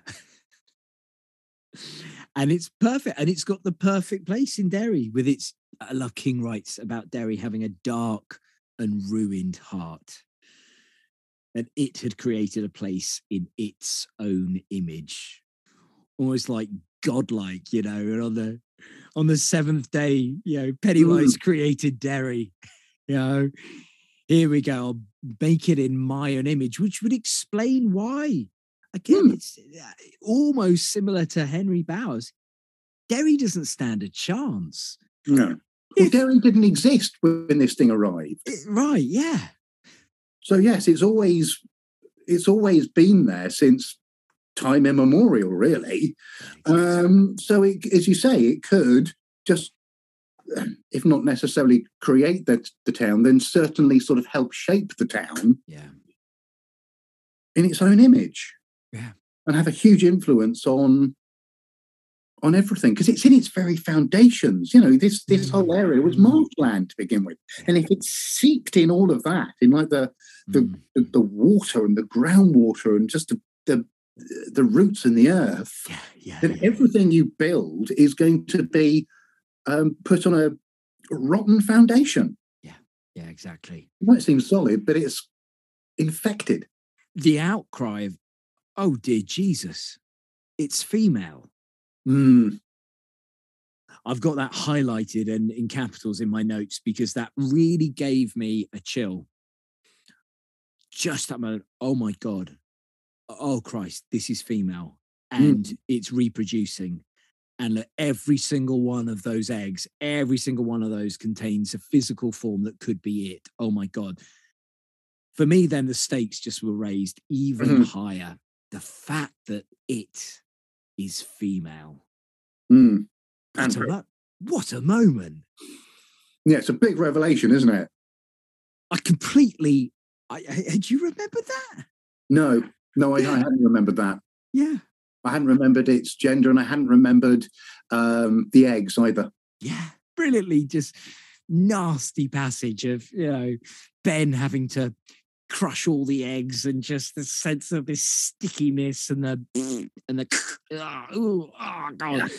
and it's perfect. And it's got the perfect place in Derry with its, uh, I love King writes about Derry having a dark and ruined heart. And it had created a place in its own image, almost like godlike, you know. And on the on the seventh day, you know, Pennywise created Derry. You know, here we go. I'll make it in my own image, which would explain why. Again, Hmm. it's uh, almost similar to Henry Bowers. Derry doesn't stand a chance. No. Well, Derry didn't exist when this thing arrived. It- right, yeah. So yes, it's always it's always been there since time immemorial, really. Um, so it, as you say, it could just, if not necessarily create the, the town, then certainly sort of help shape the town yeah. in its own image. Yeah. And have a huge influence on on everything because it's in its very foundations. You know, this this whole area was Mm. marshland to begin with, and if it's seeped in all of that, in like the the Mm, the, the water and the groundwater and just the, the the roots in the earth, Yeah, yeah. then everything you build is going to be um, put on a rotten foundation. Yeah, yeah, exactly. It might seem solid, but it's infected. The outcry of, oh dear Jesus, it's female. Mm, I've got that highlighted and in capitals in my notes because that really gave me a chill. Just that moment, oh my God, oh Christ, this is female and it's reproducing. And look, every single one of those eggs, every single one of those contains a physical form that could be it. Oh my God. For me, then the stakes just were raised even Mhm. higher. The fact that it is female. mm. What a, what a moment. Yeah, it's a big revelation, isn't it? I completely. I, I- do you remember that? No, no, I, I hadn't remembered that. Yeah. I hadn't remembered its gender, and I hadn't remembered um, the eggs either. Yeah. Brilliantly just nasty passage of, you know, Ben having to crush all the eggs and just the sense of this stickiness and the and the oh, oh god.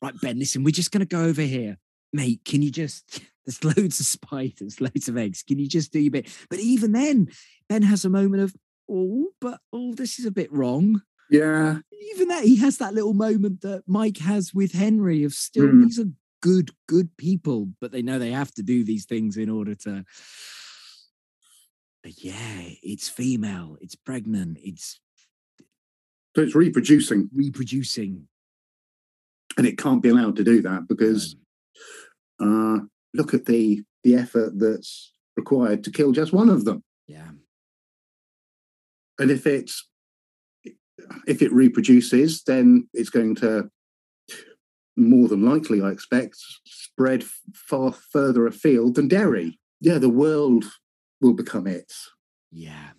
Right, Ben, listen, we're just gonna go over here. Mate, can you just there's loads of spiders, loads of eggs. Can you just do your bit? But even then, Ben has a moment of, oh, but oh, this is a bit wrong. Yeah, even that he has that little moment that Mike has with Henry of still Mm. these are good good people but they know they have to do these things in order to but yeah it's female it's pregnant it's so it's reproducing, reproducing and it can't be allowed to do that because um, uh, look at the the effort that's required to kill just one of them. yeah And if it's if it reproduces, then it's going to more than likely, I expect, spread far further afield than Derry. Yeah, the world will become it. yeah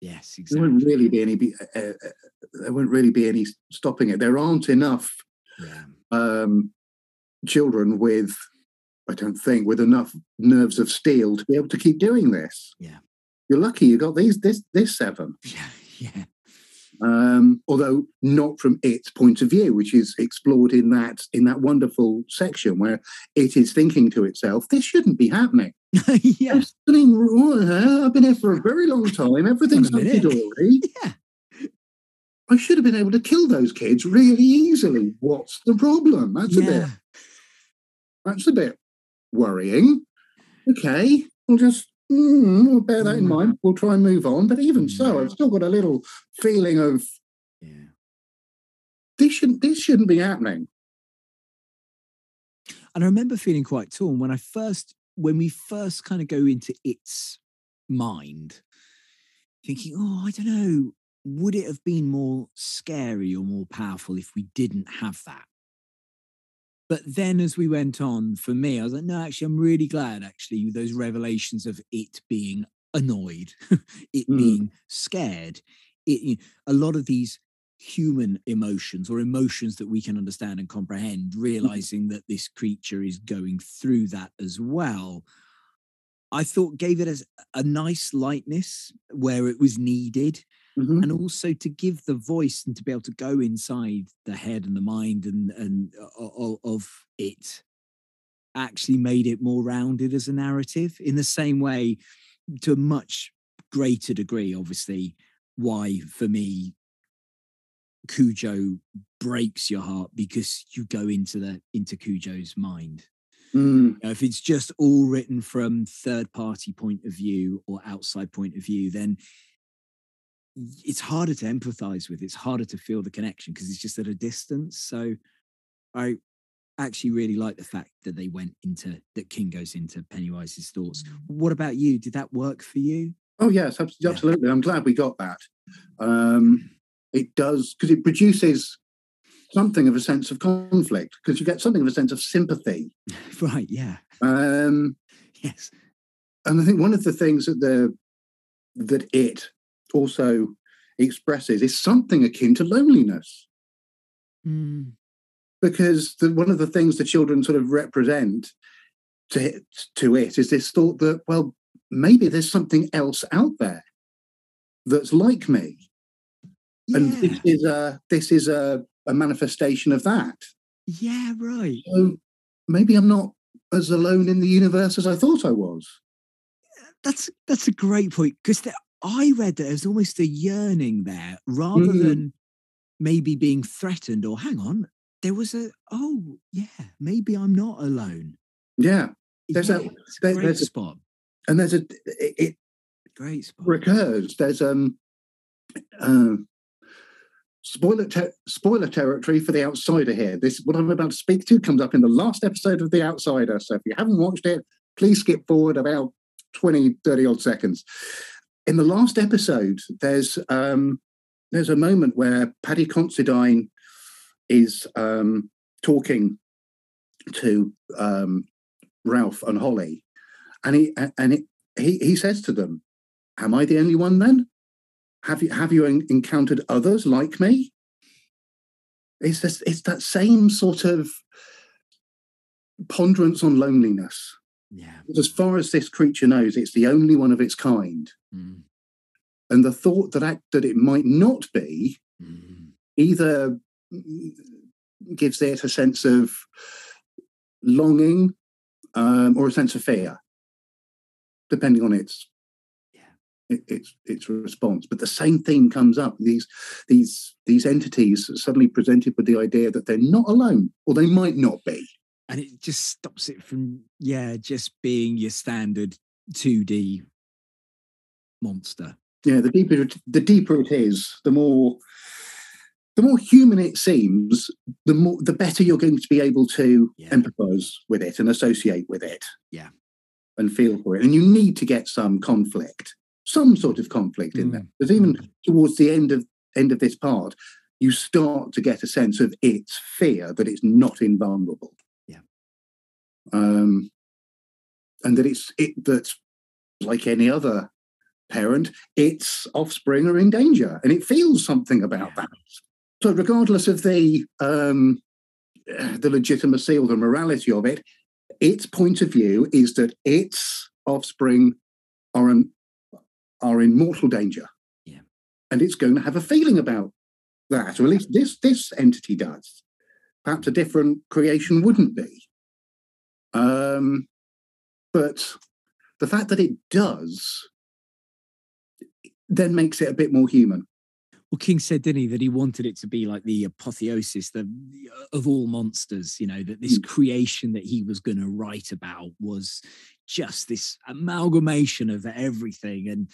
yes exactly. There won't really be any. Uh, uh, there won't really be any stopping it. There aren't enough yeah um, children with, I don't think, with enough nerves of steel to be able to keep doing this. Yeah. You're lucky you got these this this seven. yeah yeah Um, although not from its point of view, which is explored in that in that wonderful section where it is thinking to itself, "This shouldn't be happening." yeah There's something wrong. I've been here for a very long time. Everything's Hang on a hunky yeah I should have been able to kill those kids really easily. What's the problem? That's a bit. That's a bit worrying. Okay, I'll just mm, we'll bear that in Mm. mind. We'll try and move on. But even so. I've still got a little feeling of yeah this shouldn't this shouldn't be happening. And I remember feeling quite torn when I first, when we first kind of go into its mind, thinking, oh, I don't know, would it have been more scary or more powerful if we didn't have that? But then as we went on, for me, I was like, no, actually, I'm really glad, actually, those revelations of it being annoyed, it Mm. being scared, it, you- a lot of these human emotions or emotions that we can understand and comprehend, realizing that this creature is going through that as well. I thought gave it as a nice lightness where it was needed, Mhm. and also to give the voice and to be able to go inside the head and the mind and and of, of it actually made it more rounded as a narrative in the same way to a much greater degree obviously why for me Cujo breaks your heart because you go into the into Cujo's mind Mm. if it's just all written from third party point of view or outside point of view, then it's harder to empathize with. It's harder to feel the connection because it's just at a distance. So I actually really like the fact that they went into that King goes into Pennywise's thoughts. What about you? Did that work for you? Oh yes, abs- Yeah. absolutely. I'm glad we got that. Um, it does because it produces something of a sense of conflict because you get something of a sense of sympathy. right. Yeah. Um, Yes. and I think one of the things that the that it also expresses is something akin to loneliness Mm, because the, one of the things the children sort of represent to it, to it is this thought that well maybe there's something else out there that's like me and this is a this is a, a manifestation of that. Yeah, right. So maybe I'm not as alone in the universe as I thought I was. That's that's a great point because I read that there's almost a yearning there rather Mm. than maybe being threatened or hang on. There was a oh yeah, maybe I'm not alone. Yeah, There's yeah, a- there- there's a- spot. and there's a it, it Great spot. recurs. There's um uh, spoiler ter- spoiler territory for the outsider here. This what I'm about to speak to comes up in the last episode of the outsider. So if you haven't watched it, please skip forward about 20, 30 odd seconds. In the last episode, there's um there's a moment where Paddy Considine is um talking to um Ralph and Holly, and he and it, he he says to them, am I the only one then? Have you have you en- encountered others like me? It's this, it's that same sort of ponderance on loneliness. Yeah. As far as this creature knows, it's the only one of its kind, Mm, and the thought that act, that it might not be mm. either mm, gives it a sense of longing um, or a sense of fear, depending on its its its response. But the same theme comes up. These these these entities are suddenly presented with the idea that they're not alone, or they might not be. And it just stops it from yeah, just being your standard 2D monster. Yeah, the deeper it, the deeper it is, the more the more human it seems, the more the better you're going to be able to Yeah. empathize with it and associate with it. Yeah. And feel for it. And you need to get some conflict, some sort of conflict in there. Mm. Because even towards the end of end of this part, you start to get a sense of its fear that it's not invulnerable. Yeah. Um and that it's it that like any other parent, its offspring are in danger, and it feels something about that. So, regardless of the um, the legitimacy or the morality of it, its point of view is that its offspring are in, are in mortal danger. Yeah. and it's going to have a feeling about that, or at least this this entity does. Perhaps a different creation wouldn't be. Um, but the fact that it does then makes it a bit more human. Well, King said, didn't he, that he wanted it to be like the apotheosis the, uh, of all monsters, you know, that this hmm. creation that he was going to write about was just this amalgamation of everything. And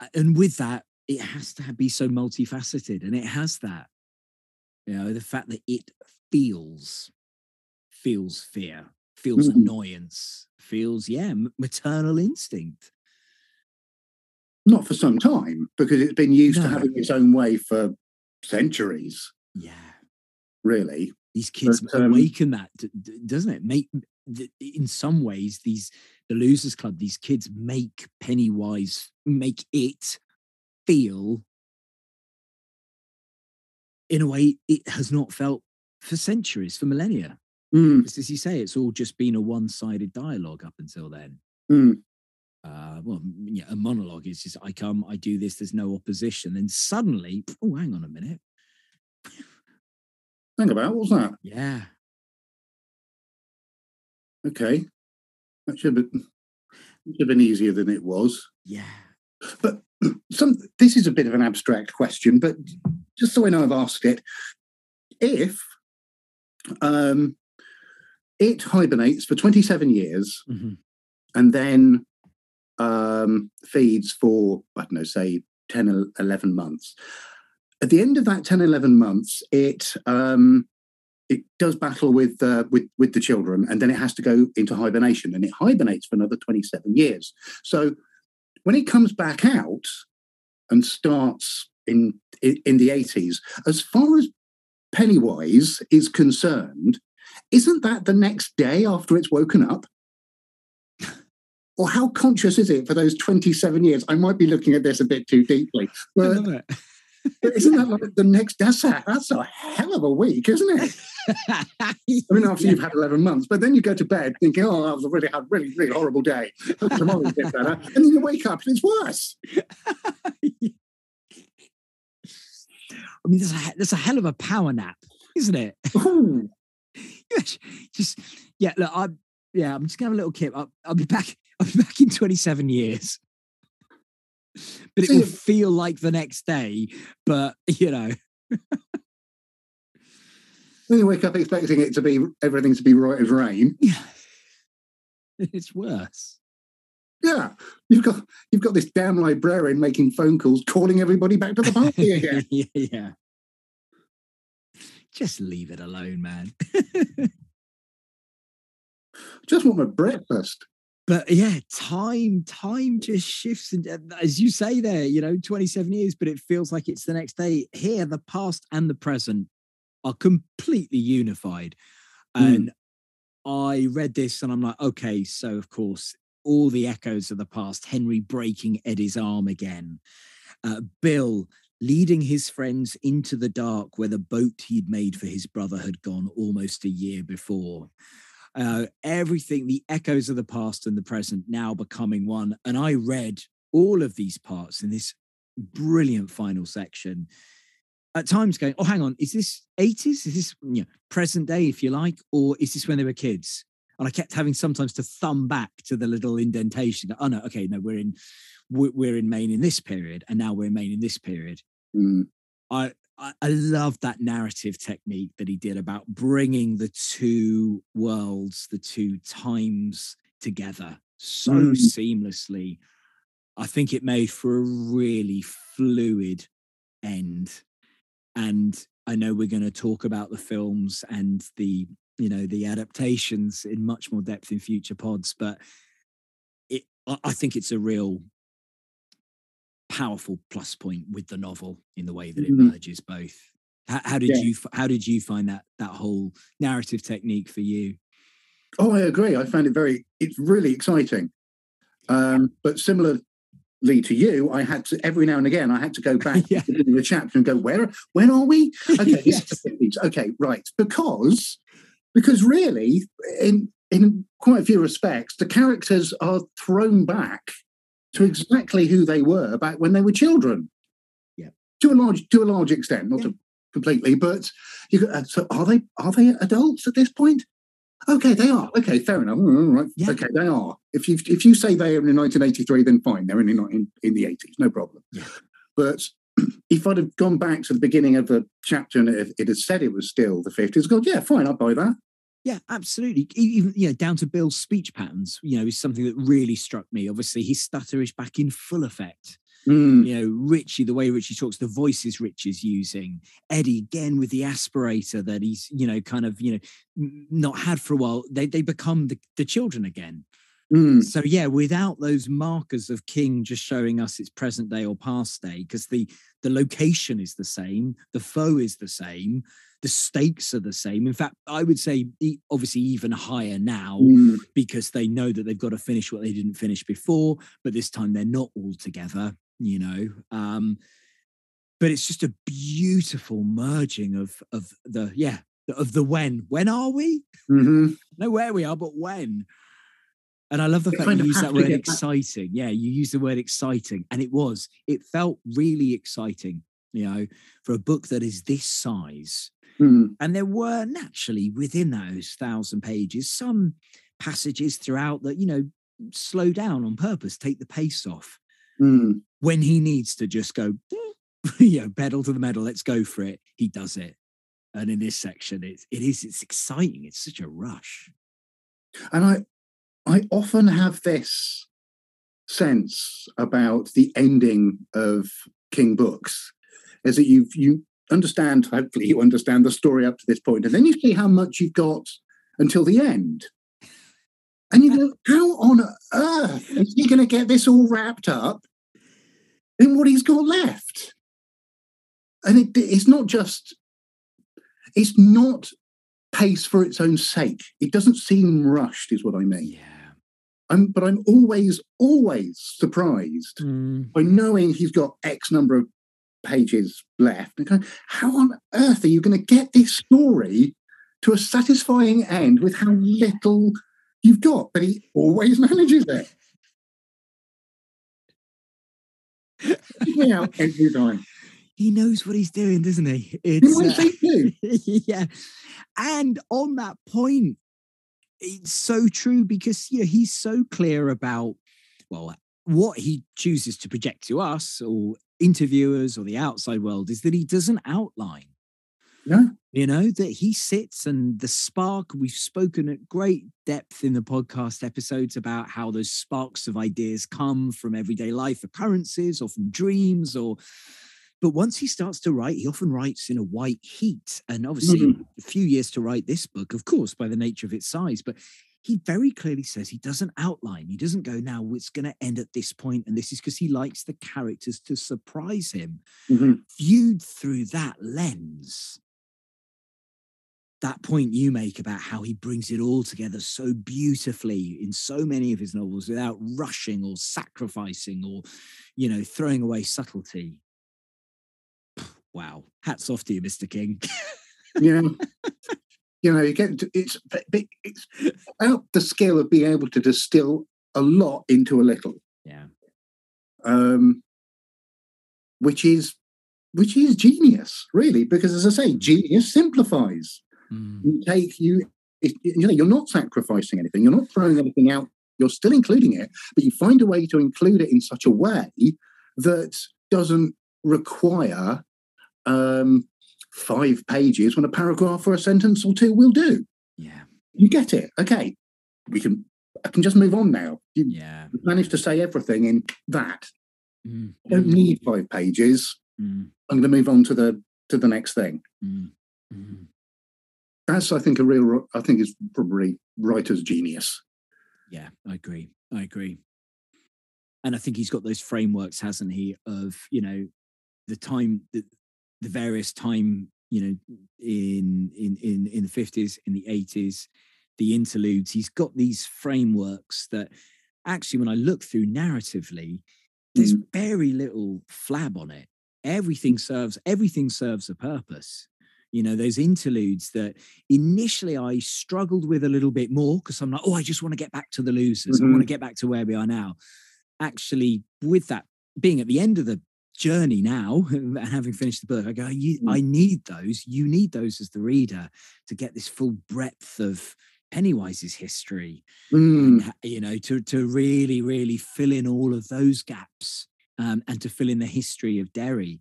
uh, and with that, it has to be so multifaceted. And it has that. You know, the fact that it feels, feels fear, feels Mhm. annoyance, feels, yeah, maternal instinct. Not for some time, because it's been used to having its own way for centuries, Yeah. really. these kids But, um, awaken that doesn't it make in some ways these the losers club these kids make pennywise make it feel in a way it has not felt for centuries for millennia Mm, as you say it's all just been a one-sided dialogue up until then mm. Uh well yeah a monologue is just i come i do this there's no opposition then suddenly oh hang on a minute Think about what's that? yeah Okay, that should have been, should have been easier than it was. yeah But some this is a bit of an abstract question, but just so I know I've asked it, if um, it hibernates for 27 years Mhm. and then um, feeds for, I don't know, say 10 or 11 months. At the end of that 10, 11 months, it um, it does battle with, uh, with with the children, and then it has to go into hibernation, and it hibernates for another 27 years. So when it comes back out and starts in in, in the 80s, as far as Pennywise is concerned, isn't that the next day after it's woken up? Or how conscious is it for those 27 years? I might be looking at this a bit too deeply, but, it. but isn't that like the next? That's a, that's a hell of a week, isn't it? I mean, after you've had 11 months, but then you go to bed thinking, oh, that was a really, had really, really horrible day. Tomorrow's bit better. And then you wake up and it's worse. I mean, there's a there's a hell of a power nap, isn't it? Ooh. just yeah. Look, I'm, yeah. I'm just gonna have a little kip. I'll, I'll be back. I'll be back in 27 years. But it will feel like the next day. But you know, Then you wake up expecting it to be everything to be right as rain. yeah, it's worse. Yeah, you've got you've got this damn librarian making phone calls, calling everybody back to the party again. yeah, yeah. Just leave it alone, man. Just want my breakfast. But yeah, time time just shifts, and as you say there, you know, 27 years, but it feels like it's the next day. Here, the past and the present are completely unified, Mm. and I read this, and I'm like, okay, so of course, all the echoes of the past. Henry breaking Eddie's arm again, uh, Bill leading his friends into the dark where the boat he'd made for his brother had gone almost a year before uh, everything, the echoes of the past and the present now becoming one. And I read all of these parts in this brilliant final section. At times, going, oh, hang on, is this 80s? Is this you know, present day, if you like, or is this when they were kids? And I kept having sometimes to thumb back to the little indentation. Oh no, okay, no, we're in we're in Maine in this period, and now we're in Maine in this period. Mm. I, I I love that narrative technique that he did about bringing the two worlds, the two times together so Mm. seamlessly. I think it made for a really fluid end. And I know we're going to talk about the films and the you know the adaptations in much more depth in future pods, but it I I think it's a real powerful plus point with the novel in the way that it Mhm. merges both. How, how did Yeah. you how did you find that that whole narrative technique for you? Oh, I agree. I found it very. It's really exciting. Um, but similarly to you, I had to every now and again I had to go back Yeah. to the chapter and go, where when are we? Okay, this is the Yes. 50s. Okay, right. Because because really, in in quite a few respects, the characters are thrown back to exactly who they were back when they were children. Yeah. To a large to a large extent, not Yeah. completely, but you, uh, so are they are they adults at this point? Okay, they are. Okay, fair enough. Mm, Right. Yeah. Okay, they are. If you if you say they are in 1983, then fine. They're in in, in the 80s, no problem. Yeah. But if I'd have gone back to the beginning of the chapter and it, it had said it was still the 50s, go, yeah, fine, I'll buy that. Yeah, absolutely. Even you know, down to Bill's speech patterns, you know, is something that really struck me. Obviously, his stutter is back in full effect. Mm, You know, Richie, the way Richie talks, the voices Richie's using. Eddie again with the aspirator that he's, you know, kind of, you know, not had for a while. They they become the, the children again. mm, So yeah, without those markers of King just showing us its present day or past day, because the the location is the same, the foe is the same, the stakes are the same. In fact, I would say obviously even higher now mm. because they know that they've got to finish what they didn't finish before, but this time they're not all together, you know. Um, but it's just a beautiful merging of of the yeah of the when. When are we? Mhm. know where we are, but when. And I love the They fact you use that word exciting. Yeah, you use the word exciting. And it was, it felt really exciting, you know, for a book that is this size. Mm. And there were naturally within those thousand pages some passages throughout that, you know, slow down on purpose, take the pace off Mm. when he needs to just go, you know, pedal to the metal, let's go for it. He does it. And in this section, it's it is it's exciting. It's such a rush. And I, I often have this sense about the ending of King books, is that you've you understand. Hopefully, you understand the story up to this point, and then you see how much you've got until the end, and you go, "How on earth is he going to get this all wrapped up in what he's got left?" And it, it's not just. It's not pace for its own sake. It doesn't seem rushed, is what I mean. Yeah. I'm, but I'm always, always surprised Mm. by knowing he's got X number of pages left. And going, how on earth are you going to get this story to a satisfying end with how little you've got? But he always manages it. Out every time. he knows what he's doing, doesn't he? It's uh, yeah. And on that point, it's so true because you know, he's so clear about well what he chooses to project to us or interviewers or the outside world is that he doesn't outline No. you know that he sits and the spark we've spoken at great depth in the podcast episodes about how those sparks of ideas come from everyday life occurrences or from dreams or but once he starts to write he often writes in a white heat and obviously Mhm. a few years to write this book of course by the nature of its size but he very clearly says he doesn't outline he doesn't go now it's going to end at this point and this is because he likes the characters to surprise him Mhm. viewed through that lens, that point you make about how he brings it all together so beautifully in so many of his novels without rushing or sacrificing or, you know, throwing away subtlety. Wow. Hats off to you, Mr. King. Yeah. you know, you get to, it's it's about the skill of being able to distill a lot into a little, yeah. um, which is which is genius, really, because as I say, genius simplifies. Mm, You take you, it, you know, you're not sacrificing anything, you're not throwing anything out. You're still including it, but you find a way to include it in such a way that doesn't require um, five pages when a paragraph or a sentence or two will do. yeah. You get it. Okay. We can I can just move on now. You Yeah. managed to say everything in that. Mm, You don't need five pages. mm, I'm going to move on to the to the next thing. mm, mm. That's I think a real I think is probably writer's genius. Yeah, I agree. I agree. And I think he's got those frameworks, hasn't he, of, you know, the time the, the various time, you know, in in in in the 50s, in the 80s, the interludes. He's got these frameworks that actually when I look through narratively, there's mm. very little flab on it. Everything serves everything serves a purpose. You know, those interludes that initially I struggled with a little bit more because I'm like, oh, I just want to get back to the losers. I want to mm-hmm. get back to where we are now. Actually, with that being at the end of the journey now and having finished the book, I go, you, Mm. I need those. You need those as the reader to get this full breadth of Pennywise's history Mm, and, you know to to really really fill in all of those gaps um, and to fill in the history of Derry.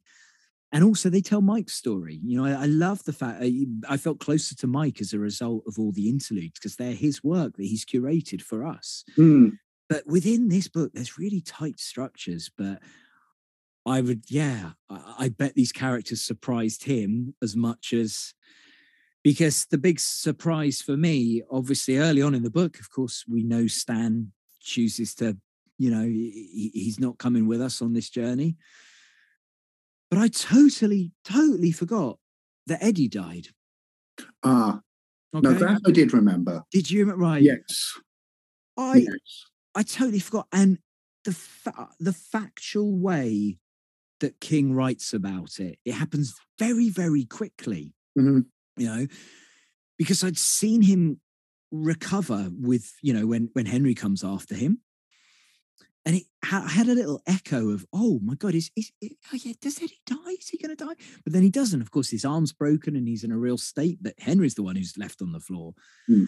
And also, they tell Mike's story. You know, I, I love the fact uh, you- I felt closer to Mike as a result of all the interludes because they're his work that he's curated for us. mm. But within this book, there's really tight structures. But I would, yeah, I, I bet these characters surprised him as much as because the big surprise for me, obviously, early on in the book, of course, we know Stan chooses to, you know, he- he's not coming with us on this journey. But I totally, totally forgot that Eddie died. Ah, Okay. no, that I did remember. Did you remember? Right. Yes. I, yes. I totally forgot. And the fa- the factual way that King writes about it, it happens very, very quickly. Mhm. You know, because I'd seen him recover with, you know, when when Henry comes after him. And it ha- had a little echo of, oh my God, is, is, is oh yeah, does Eddie die? Is he going to die? But then he doesn't. Of course, his arm's broken and he's in a real state that Henry's the one who's left on the floor. Mm.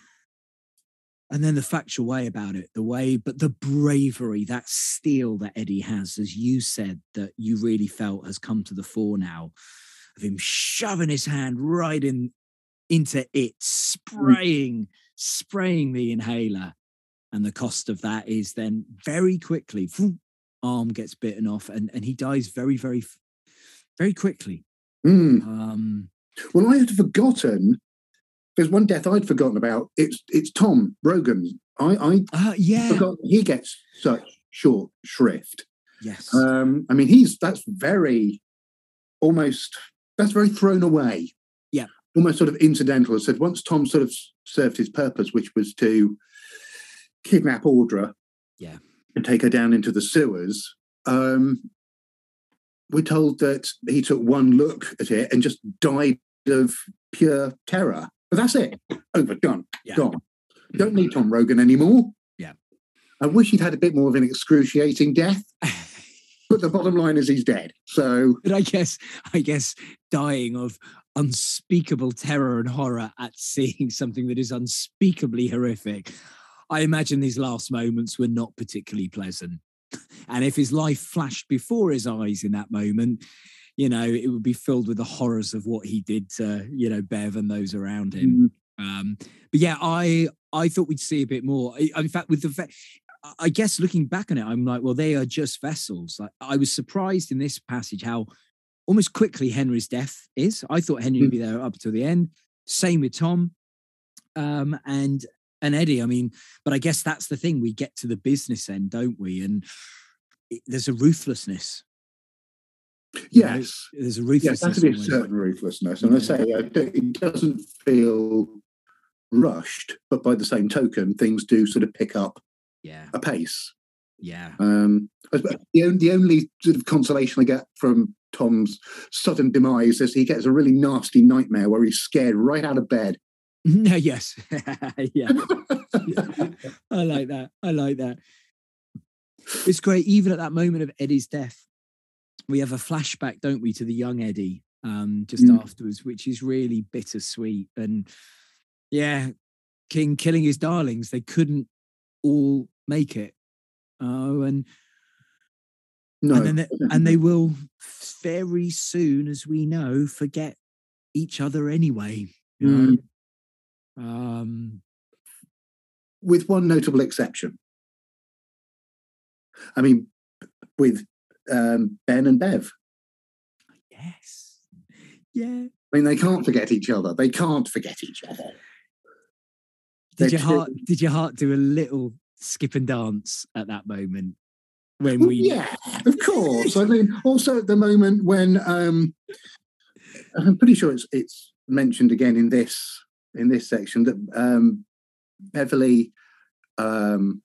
And then the factual way about it, the way, but the bravery, that steel that Eddie has, as you said, that you really felt has come to the fore now, of him shoving his hand right in into it, spraying, spraying the inhaler. And the cost of that is then very quickly, arm gets bitten off, and, and he dies very, very, very quickly. Mm. Um, Well, I had forgotten. There's one death I'd forgotten about. It's it's Tom Rogan. I I uh, yeah, forgot he gets such short shrift. yes, Um, I mean, he's that's very almost that's very thrown away. Yeah. almost sort of incidental. I said once Tom sort of served his purpose, which was to kidnap Audra, Yeah. and take her down into the sewers. Um, we're told that he took one look at it and just died of pure terror. But that's it. Over, done, Yeah. gone. Mm. Don't need Tom Rogan anymore. Yeah. I wish he'd had a bit more of an excruciating death. but the bottom line is he's dead. So, but I guess, I guess, dying of unspeakable terror and horror at seeing something that is unspeakably horrific. I imagine these last moments were not particularly pleasant. And if his life flashed before his eyes in that moment, you know, it would be filled with the horrors of what he did to, you know, Bev and those around him. Mm. Um, but yeah, I I thought we'd see a bit more. In fact, with the I guess looking back on it, I'm like, well, they are just vessels. Like, I was surprised in this passage how almost quickly Henry's death is. I thought Henry would be there up to the end. Same with Tom um, and and Eddie. I mean, but I guess that's the thing. We get to the business end, don't we? And it, there's a ruthlessness. Yes, know, there's a ruthlessness. Yeah, that's a certain ruthlessness, and. I say it doesn't feel rushed, but by the same token, things do sort of pick up yeah a pace. Yeah. Um, the, only, the only sort of consolation I get from Tom's sudden demise is he gets a really nasty nightmare where he's scared right out of bed. yes. yeah. I like that. I like that. It's great. Even at that moment of Eddie's death, we have a flashback, don't we, to the young Eddie um, just mm. afterwards, which is really bittersweet. And yeah, King killing his darlings, they couldn't all make it. Oh, and no, and, they, and they will very soon, as we know, forget each other anyway. Mm. Um, with one notable exception. I mean, with um, Ben and Bev. Yes. Yeah. I mean, they can't forget each other. They can't forget each other. Did They're your heart? Did your heart do a little skip and dance at that moment? when we yeah of course i mean also at the moment when um i'm pretty sure it's it's mentioned again in this in this section that um beverly um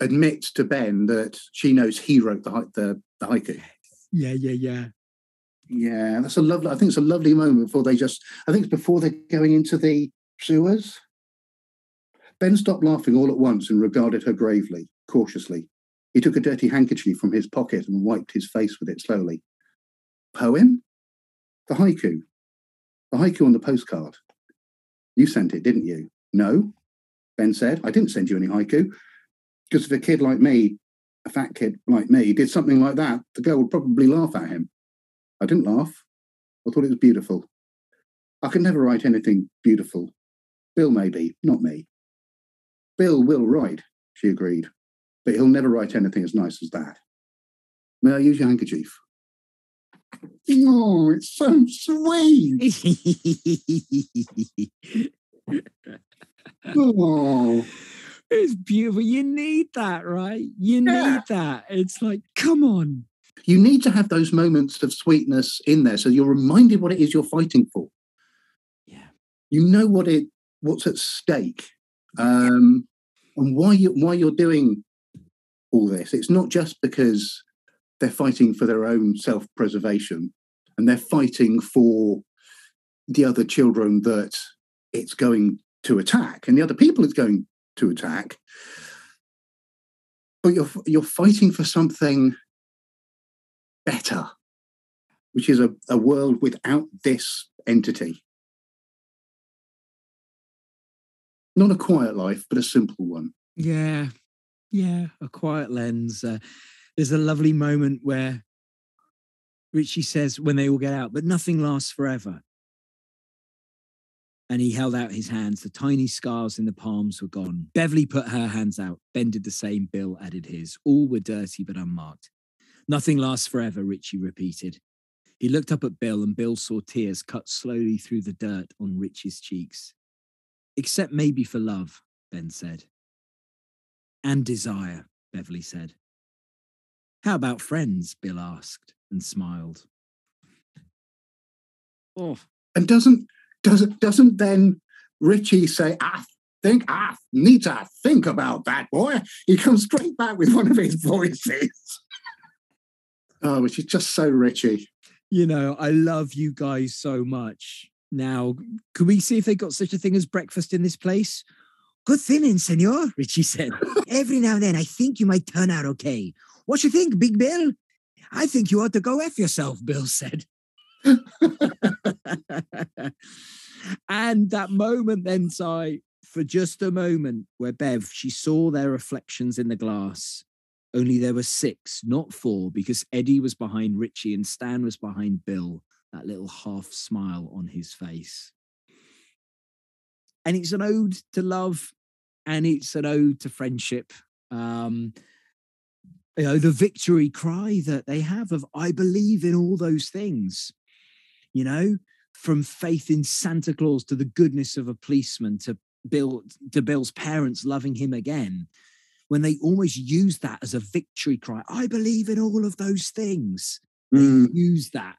admits to ben that she knows he wrote the the, the haiku yeah yeah yeah yeah that's a lovely i think it's a lovely moment before they just i think it's before they're going into the sewers ben stopped laughing all at once and regarded her gravely cautiously he took a dirty handkerchief from his pocket and wiped his face with it slowly. Poem? The haiku. The haiku on the postcard. You sent it, didn't you? No, Ben said. I didn't send you any haiku. Because if a kid like me, a fat kid like me, did something like that, the girl would probably laugh at him. I didn't laugh. I thought it was beautiful. I can never write anything beautiful. Bill, maybe, not me. Bill will write, she agreed but he'll never write anything as nice as that. May I use your handkerchief? Oh, it's so sweet. oh. It's beautiful. You need that, right? You yeah. need that. It's like, come on. You need to have those moments of sweetness in there so you're reminded what it is you're fighting for. Yeah. You know what it what's at stake. Um, and why you why you're doing all this. It's not just because they're fighting for their own self preservation and they're fighting for the other children that it's going to attack and the other people it's going to attack. But you're, you're fighting for something better, which is a, a world without this entity. Not a quiet life, but a simple one. Yeah, yeah, a quiet lens. Uh, there's a lovely moment where Richie says, when they all get out, but nothing lasts forever. And he held out his hands. The tiny scars in the palms were gone. Beverly put her hands out. Ben did the same. Bill added his. All were dirty but unmarked. Nothing lasts forever, Richie repeated. He looked up at Bill, and Bill saw tears cut slowly through the dirt on Richie's cheeks. Except maybe for love, Ben said and desire, Beverly said. How about friends? Bill asked and smiled. Oh. And doesn't doesn't doesn't then Richie say, I think I need to think about that, boy? He comes straight back with one of his voices. oh, which is just so Richie. You know, I love you guys so much. Now, can we see if they got such a thing as breakfast in this place? Good thinning, senor, Richie said. Every now and then, I think you might turn out okay. What you think, Big Bill? I think you ought to go F yourself, Bill said. and that moment then, Si, for just a moment, where Bev, she saw their reflections in the glass. Only there were six, not four, because Eddie was behind Richie and Stan was behind Bill, that little half smile on his face. And it's an ode to love and it's an ode to friendship. Um, you know, the victory cry that they have of, I believe in all those things, you know, from faith in Santa Claus to the goodness of a policeman to Bill, to Bill's parents loving him again. When they almost use that as a victory cry, I believe in all of those things. Mm. They use that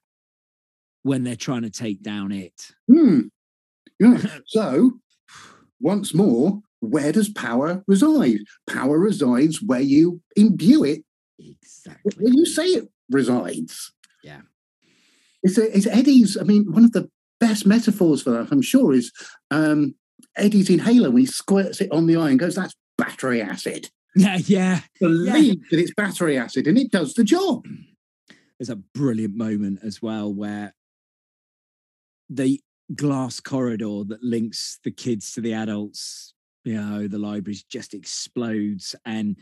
when they're trying to take down it. Hmm. Yeah. So, once more, where does power reside? Power resides where you imbue it, Exactly. where you say it resides. Yeah. It's, it's Eddie's. I mean, one of the best metaphors for that, I'm sure, is um, Eddie's inhaler when he squirts it on the eye and goes, "That's battery acid." Yeah, yeah. Believe that it's battery acid, and it does the job. There's a brilliant moment as well where the glass corridor that links the kids to the adults, you know, the libraries just explodes and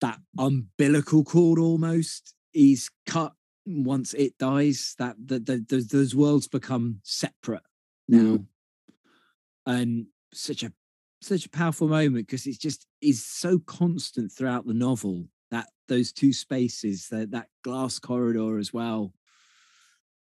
that umbilical cord almost is cut once it dies. That the, the, the, those worlds become separate now. Mm. And such a such a powerful moment because it's just is so constant throughout the novel that those two spaces that that glass corridor as well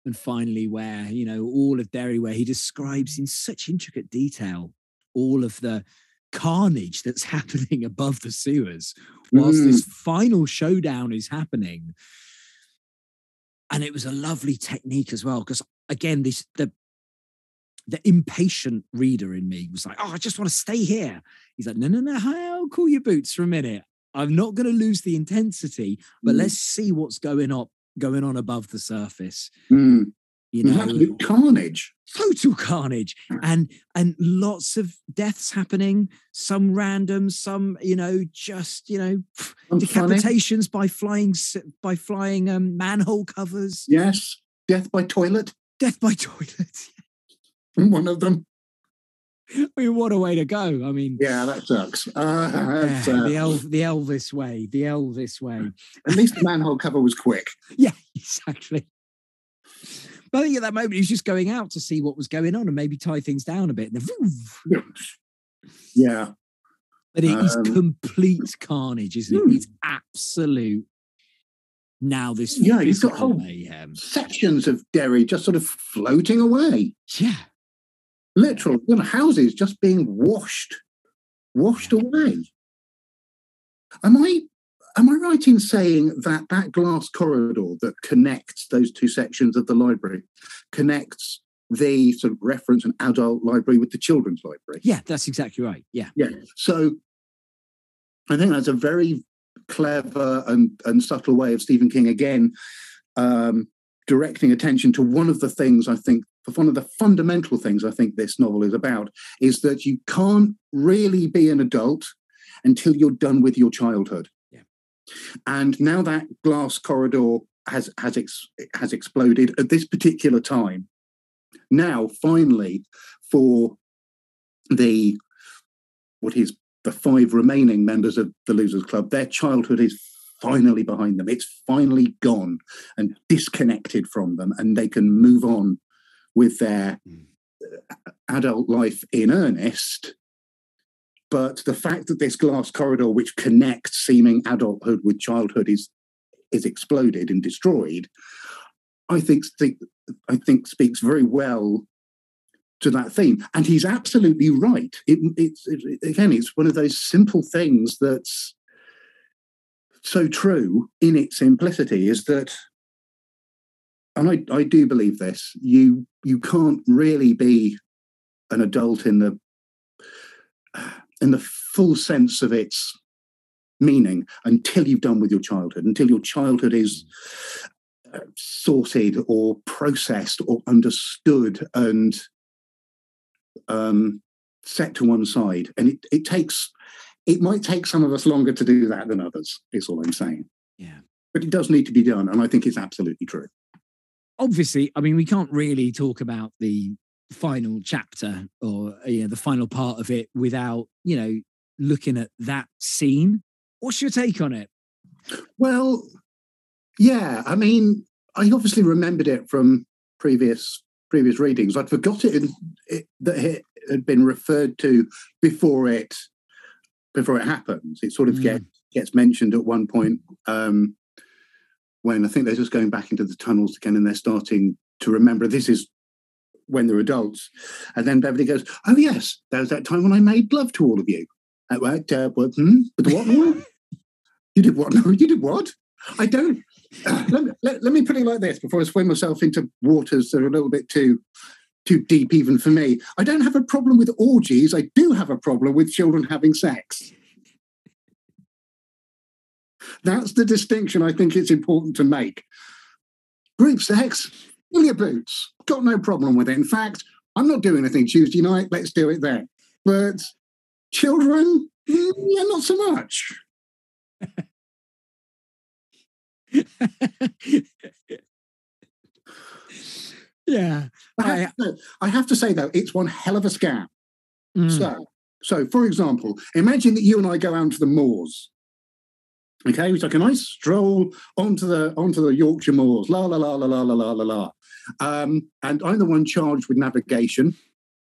and finally where you know all of derry where he describes in such intricate detail all of the carnage that's happening above the sewers whilst this mm. final showdown is happening and it was a lovely technique as well because again this the the impatient reader in me was like oh i just want to stay here he's like no no no i'll cool your boots for a minute i'm not going to lose the intensity but Mm. let's see what's going on going on above the surface Mm. You know absolute carnage. total carnage and and lots of deaths happening some random some you know just you know decapitations by flying by flying um, manhole covers Yes. Death by toilet. death by toilet One of them. i mean what a way to go i mean Yeah, that sucks. Uh, yeah, uh, the El- the elvis way the elvis way at least the manhole cover was quick. yeah exactly but I think at that moment he was just going out to see what was going on and maybe tie things down a bit. And then, Yeah. But it is Um, complete carnage, isn't hmm. it? It's absolute. Now this Yeah, you've got whole- mayhem. Sections of Derry just sort of floating away. Yeah, Literal you know, houses just being washed, washed away. Am I am I right in saying that that glass corridor that connects those two sections of the library connects the sort of reference and adult library with the children's library? yeah, that's exactly right. Yeah, Yeah. So I think that's a very clever and, and subtle way of Stephen King again um, directing attention to one of the things I think one of the fundamental things I think this novel is about is that you can't really be an adult until you're done with your childhood. And now that glass corridor has has ex, has exploded at this particular time. Now, finally, for the what is the five remaining members of the Losers Club, their childhood is finally behind them. It's finally gone and disconnected from them, and they can move on with their Mm. uh, adult life in earnest. But the fact that this glass corridor, which connects seeming adulthood with childhood, is is exploded and destroyed, I think I think speaks very well to that theme. And he's absolutely right. It, it's it, again, it's one of those simple things that's so true in its simplicity is that, and I, I do believe this, you you can't really be an adult in the in the full sense of its meaning until you've done with your childhood, until your childhood is uh, sorted or processed or understood and um, set to one side. And it, it takes, it might take some of us longer to do that than others, is all I'm saying. yeah. but it does need to be done, and I think it's absolutely true. Obviously, I mean, we can't really talk about the final chapter or you know, the final part of it without you know looking at that scene. What's your take on it? Well, yeah, I mean, I obviously remembered it from previous previous readings. I'd forgotten it, that it had been referred to before it before it happens. It sort of mm. gets gets mentioned at one point um, when I think they're just going back into the tunnels again, and they're starting to remember this is when they're adults. And then Beverly goes, "Oh yes, there was that time when I made love to all of you." Uh, what? Uh? Hmm? But what? you did what? No, you did what? I don't. Uh, let, me, let, let me put it like this before I swim myself into waters that are a little bit too too deep even for me. I don't have a problem with orgies. I do have a problem with children having sex. That's the distinction I think it's important to make. Group sex, fill your boots. Got no problem with it. In fact, I'm not doing anything Tuesday night. Let's do it then. But children, mm, yeah, not so much. yeah. I have, to, I have, to, say though, it's one hell of a scam. Mm. So, so for example, imagine that you and I go out to the moors. Okay, we take a nice stroll onto the onto the Yorkshire moors. La la la la la la la la la. Um, and I'm the one charged with navigation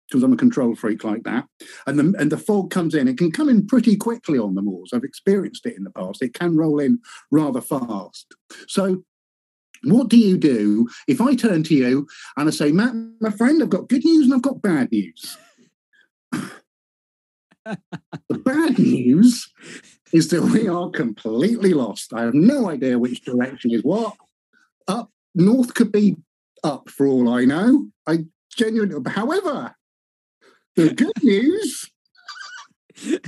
because I'm a control freak like that. And the and the fog comes in. It can come in pretty quickly on the moors. I've experienced it in the past. It can roll in rather fast. So what do you do if I turn to you and I say, Matt, my friend, I've got good news and I've got bad news? the bad news is that we are completely lost. I have no idea which direction is what. Up north could be up for all I know. I genuinely, however, the good news is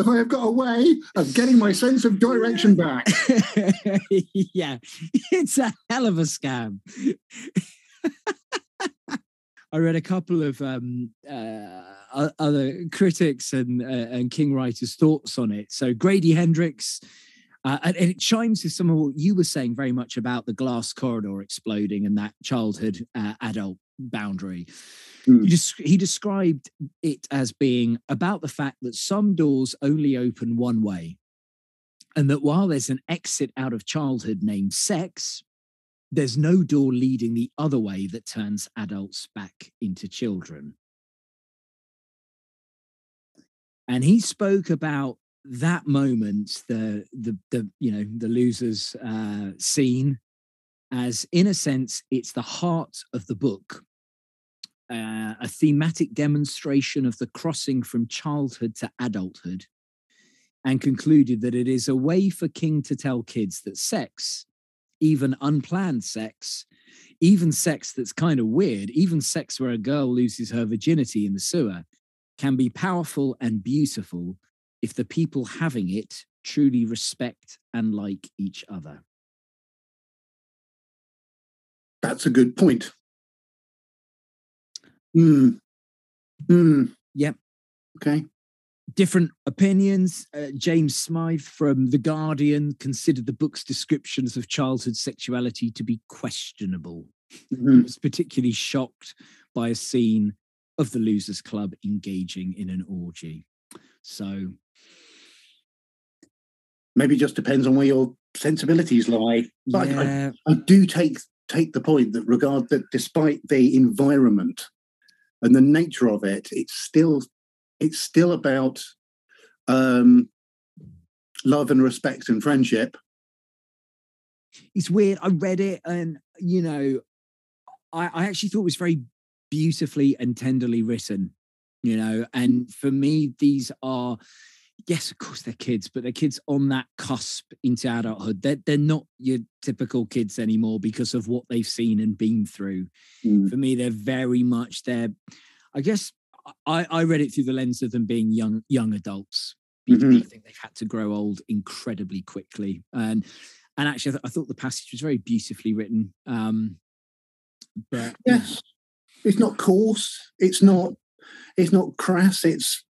I have got a way of getting my sense of direction back. yeah, it's a hell of a scam. I read a couple of um, uh, other critics and uh, and King writers' thoughts on it. So Grady Hendrix, uh, and, and, it chimes with some of what you were saying very much about the glass corridor exploding and that childhood uh, adult boundary. Mm. He, just, he described it as being about the fact that some doors only open one way, and that while there's an exit out of childhood named sex, there's no door leading the other way that turns adults back into children. And he spoke about that moment, the the the you know the losers uh, scene, as in a sense it's the heart of the book, uh, a thematic demonstration of the crossing from childhood to adulthood, and concluded that it is a way for King to tell kids that sex even unplanned sex, even sex that's kind of weird, even sex where a girl loses her virginity in the sewer, can be powerful and beautiful if the people having it truly respect and like each other. That's a good point. Hmm. Hmm. Yep. Okay different opinions. Uh, James Smythe from The Guardian considered the book's descriptions of childhood sexuality to be questionable. Mm-hmm. He was particularly shocked by a scene of the Losers Club engaging in an orgy. So maybe it just depends on where your sensibilities lie. But yeah. I, I, I do take take the point that regard that despite the environment and the nature of it, it's still it's still about um, love and respect and friendship. It's weird. I read it, and you know, I, I actually thought it was very beautifully and tenderly written. You know, and for me, these are yes, of course they're kids, but they're kids on that cusp into adulthood. They're they're not your typical kids anymore because of what they've seen and been through. Mm. For me, they're very much they're, I guess, I, I read it through the lens of them being young young adults. Mm-hmm. I think they've had to grow old incredibly quickly, and and actually, I, th- I thought the passage was very beautifully written. Um, but yes, it's not coarse. It's not. It's not crass. It's.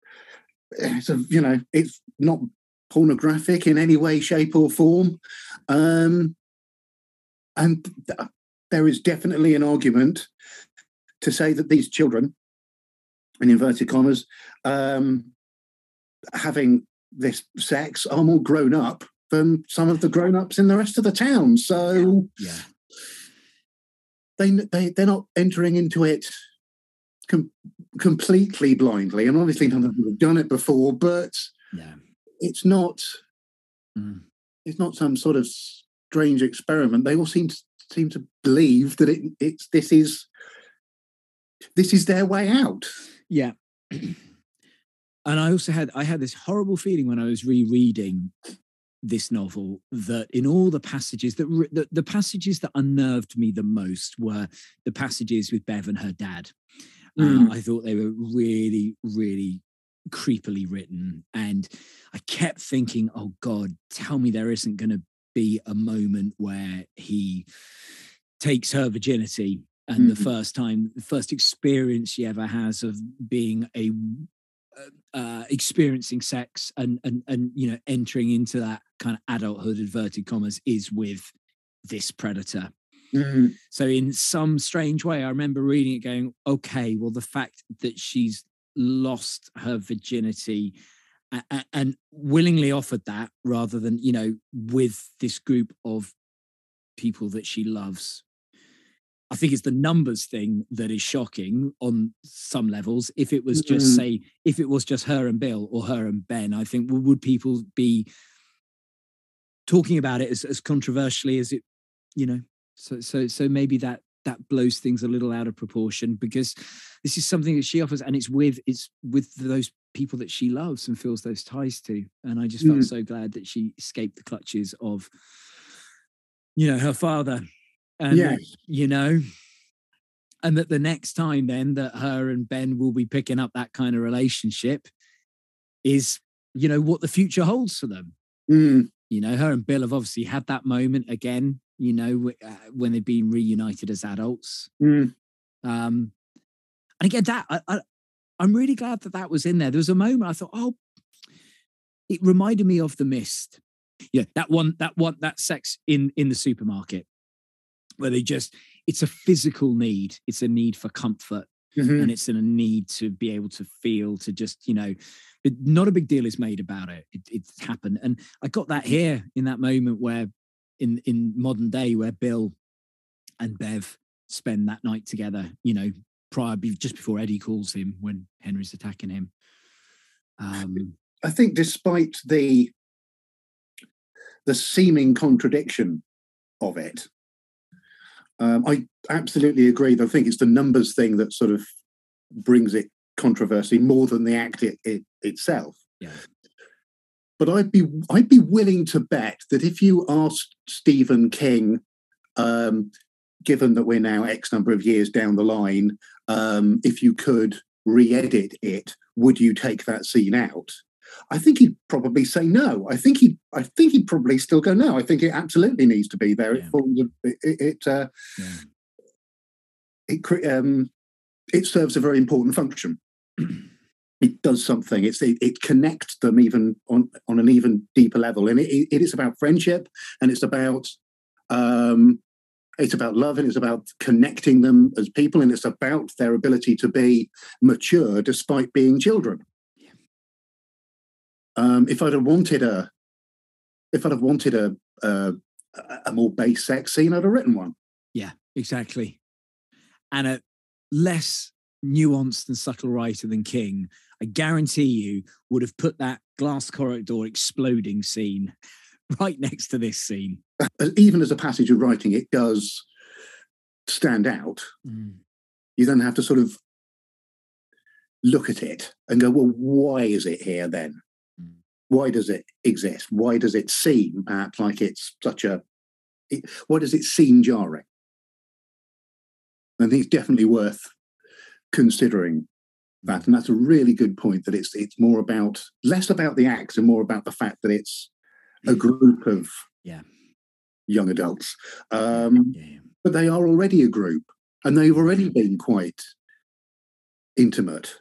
It's a you know. It's not pornographic in any way, shape, or form. Um, and th- there is definitely an argument to say that these children, in inverted commas, um, having this sex are more grown up than some of the grown ups in the rest of the town. So Yeah. they they they're not entering into it com- completely blindly, and obviously none of them have done it before. But Yeah. it's not Mm. it's not some sort of strange experiment. They all seem to seem to believe that it it's this is this is their way out. Yeah. and I also had I had this horrible feeling when I was rereading this novel that in all the passages that re- the, the passages that unnerved me the most were the passages with Bev and her dad. Uh, Mm. I thought they were really, really creepily written, and I kept thinking, "Oh God, tell me there isn't going to be a moment where he takes her virginity." And the Mhm. first time, the first experience she ever has of being a uh, uh, experiencing sex and and and you know entering into that kind of adulthood inverted commas is with this predator Mm. so in some strange way i remember reading it going okay well the fact that she's lost her virginity a- a- and willingly offered that rather than you know with this group of people that she loves i think it's the numbers thing that is shocking on some levels if it was just Mm. say if it was just her and bill or her and ben i think would people be talking about it as, as controversially as it you know so so so maybe that that blows things a little out of proportion because this is something that she offers and it's with it's with those people that she loves and feels those ties to and i just felt Mm. so glad that she escaped the clutches of you know her father and Yes. you know and that the next time then that her and ben will be picking up that kind of relationship is you know what the future holds for them Mm. you know her and bill have obviously had that moment again you know uh, when they've been reunited as adults Mm. um and again that I, I i'm really glad that that was in there there was a moment i thought oh it reminded me of the mist yeah that one that one that sex in in the supermarket where they just it's a physical need it's a need for comfort Mhm. and it's in a need to be able to feel to just you know not a big deal is made about it. it it's happened and i got that here in that moment where in in modern day where bill and bev spend that night together you know prior just before eddie calls him when henry's attacking him um I think despite the the seeming contradiction of it, um, I absolutely agree. I think it's the numbers thing that sort of brings it controversy more than the act it, it, itself. Yeah. But I'd be I'd be willing to bet that if you asked Stephen King, um, given that we're now X number of years down the line, um, if you could re-edit it, would you take that scene out? I think he'd probably say no. I think he, I think he'd probably still go no. I think it absolutely needs to be there. Yeah. It forms a, it, it, uh, yeah it, um, it serves a very important function. it does something. It's it, it connects them even on on an even deeper level, and it, it- is about friendship, and it's about um, it's about love, and it's about connecting them as people, and it's about their ability to be mature despite being children. Yeah. Um, if I'd have wanted a, if I'd have wanted a, a a more base sex scene, I'd have written one. Yeah, exactly. And a less nuanced and subtle writer than King, I guarantee you would have put that glass corridor exploding scene right next to this scene. even as a passage of writing, it does stand out. You then have to sort of look at it and go, well, why is it here then? Mm. Why does it exist? Why does it seem perhaps like it's such a, it, why does it seem jarring? I think it's definitely worth considering that. And that's a really good point that it's it's more about less about the acts and more about the fact that it's a group of Yeah. young adults. Um, Yeah, yeah. but they are already a group and they've already been quite intimate,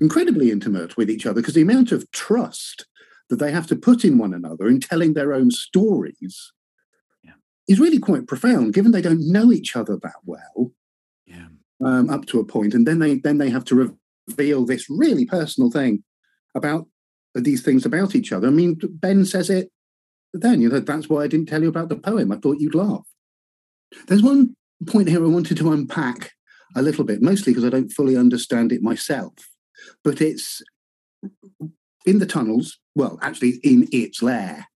incredibly intimate with each other because the amount of trust that they have to put in one another in telling their own stories Yeah. is really quite profound, given they don't know each other that well um, up to a point, and then they then they have to reveal this really personal thing about these things about each other. I mean, Ben says it then. You know, that's why I didn't tell you about the poem. I thought you'd laugh. There's one point here I wanted to unpack a little bit, mostly because I don't fully understand it myself. But it's in the tunnels. Well, actually, in its lair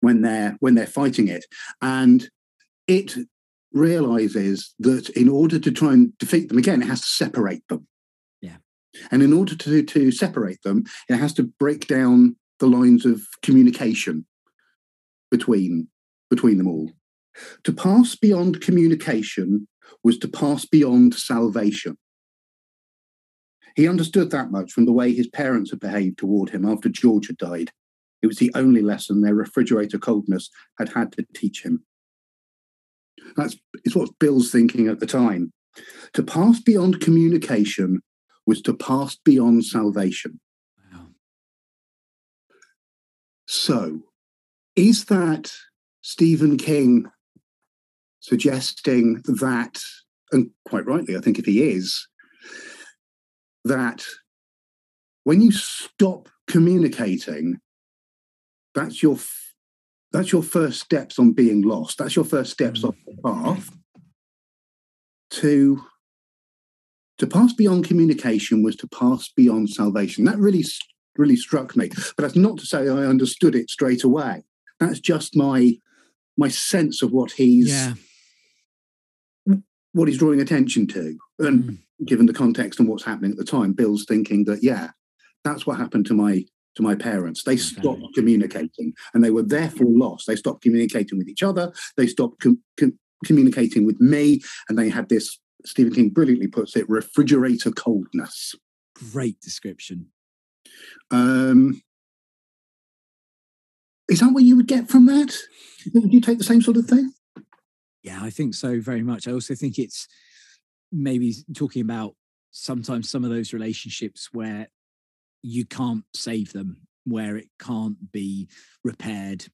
when they're when they're fighting it, and it realizes that in order to try and defeat them again, it has to separate them. And in order to to separate them, it has to break down the lines of communication between between them all. To pass beyond communication was to pass beyond salvation. He understood that much from the way his parents had behaved toward him after George had died. It was the only lesson their refrigerator coldness had had to teach him. That's it's what Bill's thinking at the time. To pass beyond communication was to pass beyond salvation. Wow. So, is that Stephen King suggesting that, and quite rightly, I think if he is, that when you stop communicating, that's your that's your first steps on being lost. That's your first steps off the path to to pass beyond communication was to pass beyond salvation. That really really struck me. But that's not to say I understood it straight away. That's just my my sense of what he's Yeah. what he's drawing attention to. And Mm. given the context and what's happening at the time, Bill's thinking that yeah, that's what happened to my to my parents. They stopped Okay. communicating, and they were therefore lost. They stopped communicating with each other. They stopped com- com- communicating with me, and they had this. Stephen King brilliantly puts it: refrigerator coldness. Great description. Um, is that what you would get from that? Would you take the same sort of thing? Yeah, I think so very much. I also think it's maybe talking about sometimes some of those relationships where you can't save them, where it can't be repaired,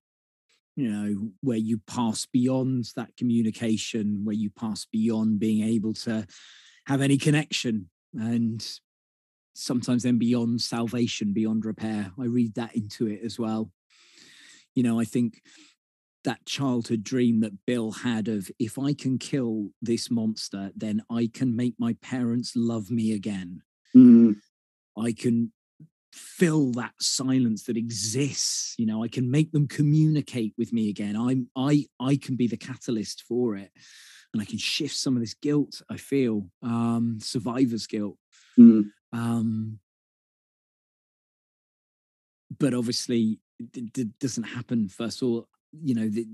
you know, where you pass beyond that communication, where you pass beyond being able to have any connection and sometimes then beyond salvation, beyond repair. I read that into it as well. You know, I think that childhood dream that Bill had of if I can kill this monster, then I can make my parents love me again. Mm, I can fill that silence that exists. You know, I can make them communicate with me again. I'm I I can be the catalyst for it. And I can shift some of this guilt I feel, um, survivor's guilt. mm, Um, but obviously, it, it doesn't happen. First of all, you know, the,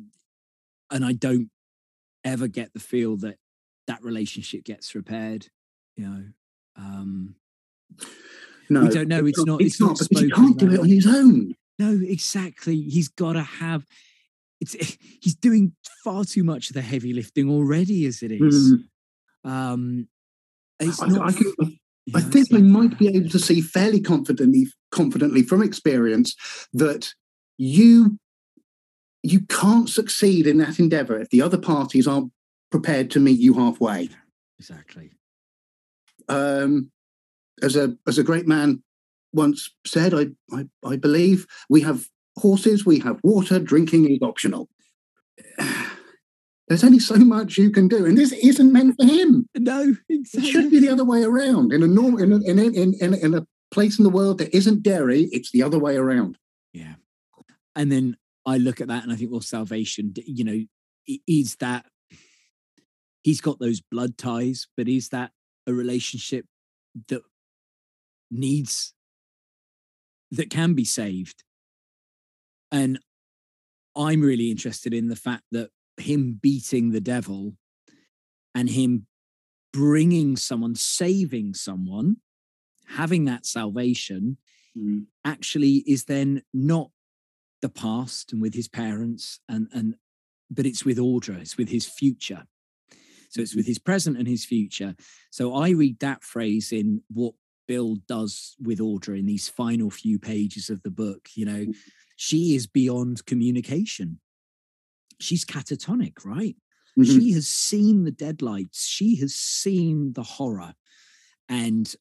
and I don't ever get the feel that that relationship gets repaired. You know, um, no, we don't know. It's not. It's, not, because he can't do it on his own. No, exactly. He's got to have. It's he's doing far too much of the heavy lifting already, as it is. Mm. Um, it's I, not. I, can, I think it's I not- might be able to see fairly confidently, confidently from experience that you you can't succeed in that endeavor if the other parties aren't prepared to meet you halfway. exactly. Um, as a as a great man once said, I, I I believe we have horses, we have water, drinking is optional. There's only so much you can do, and this isn't meant for him. No, It exactly. should be the other way around. In a norm, in a, in, a, in, in, in a place in the world that isn't Derry, it's the other way around. Yeah. And then I look at that and I think, well, salvation, you know, is that he's got those blood ties, but is that a relationship that needs, that can be saved? And I'm really interested in the fact that him beating the devil and him bringing someone, saving someone, having that salvation mm. actually is then not the past and with his parents and and but it's with Audra, it's with his future. So it's with mm. his present and his future. So I read that phrase in what Bill does with Audra in these final few pages of the book. You know, she is beyond communication. She's catatonic, right? Mhm. She has seen the deadlights. She has seen the horror. And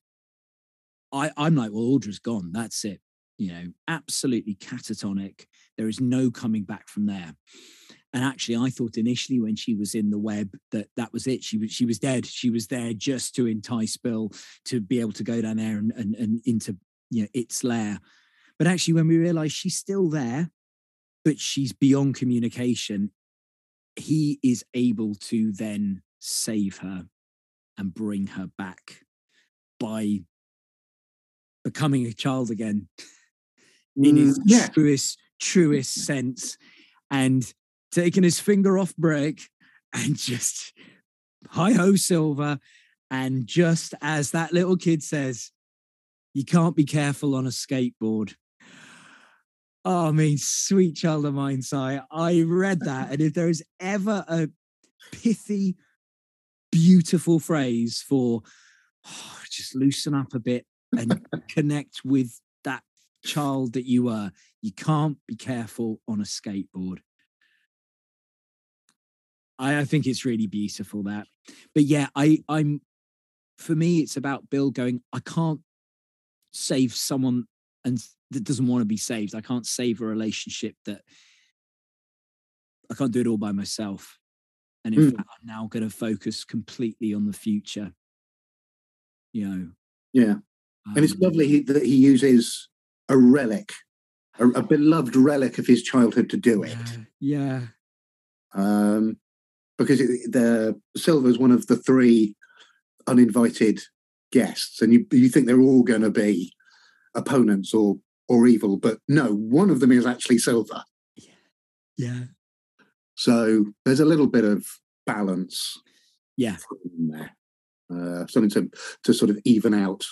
I, I'm like, well, Audra's gone. That's it. You know, absolutely catatonic. There is no coming back from there. And actually, I thought initially when she was in the web that that was it. She was she was dead. She was there just to entice Bill to be able to go down there and and, and into you know its lair. But actually, when we realize she's still there, but she's beyond communication, he is able to then save her and bring her back by becoming a child again in his Mm, yeah. truest, truest sense and taking his finger off brake and just hi ho silver. And just as that little kid says, you can't be careful on a skateboard. Oh, I mean, sweet child of mine, Si. I read that. And if there is ever a pithy, beautiful phrase for oh, just loosen up a bit and connect with that child that you were, you can't be careful on a skateboard. I, I think it's really beautiful that. But yeah, I I'm for me, it's about Bill going, I can't save someone and that doesn't want to be saved. I can't save a relationship that I can't do it all by myself. And in Mm. fact, I'm now going to focus completely on the future. You know, Yeah. And it's um, lovely he- that he uses a relic, a, a beloved relic of his childhood to do it. Yeah, yeah, Um, because it, the Silver's one of the three uninvited guests, and you you think they're all going to be opponents or or evil, but no, one of them is actually Silver. yeah, yeah. So there's a little bit of balance yeah, there, uh, something to to sort of even out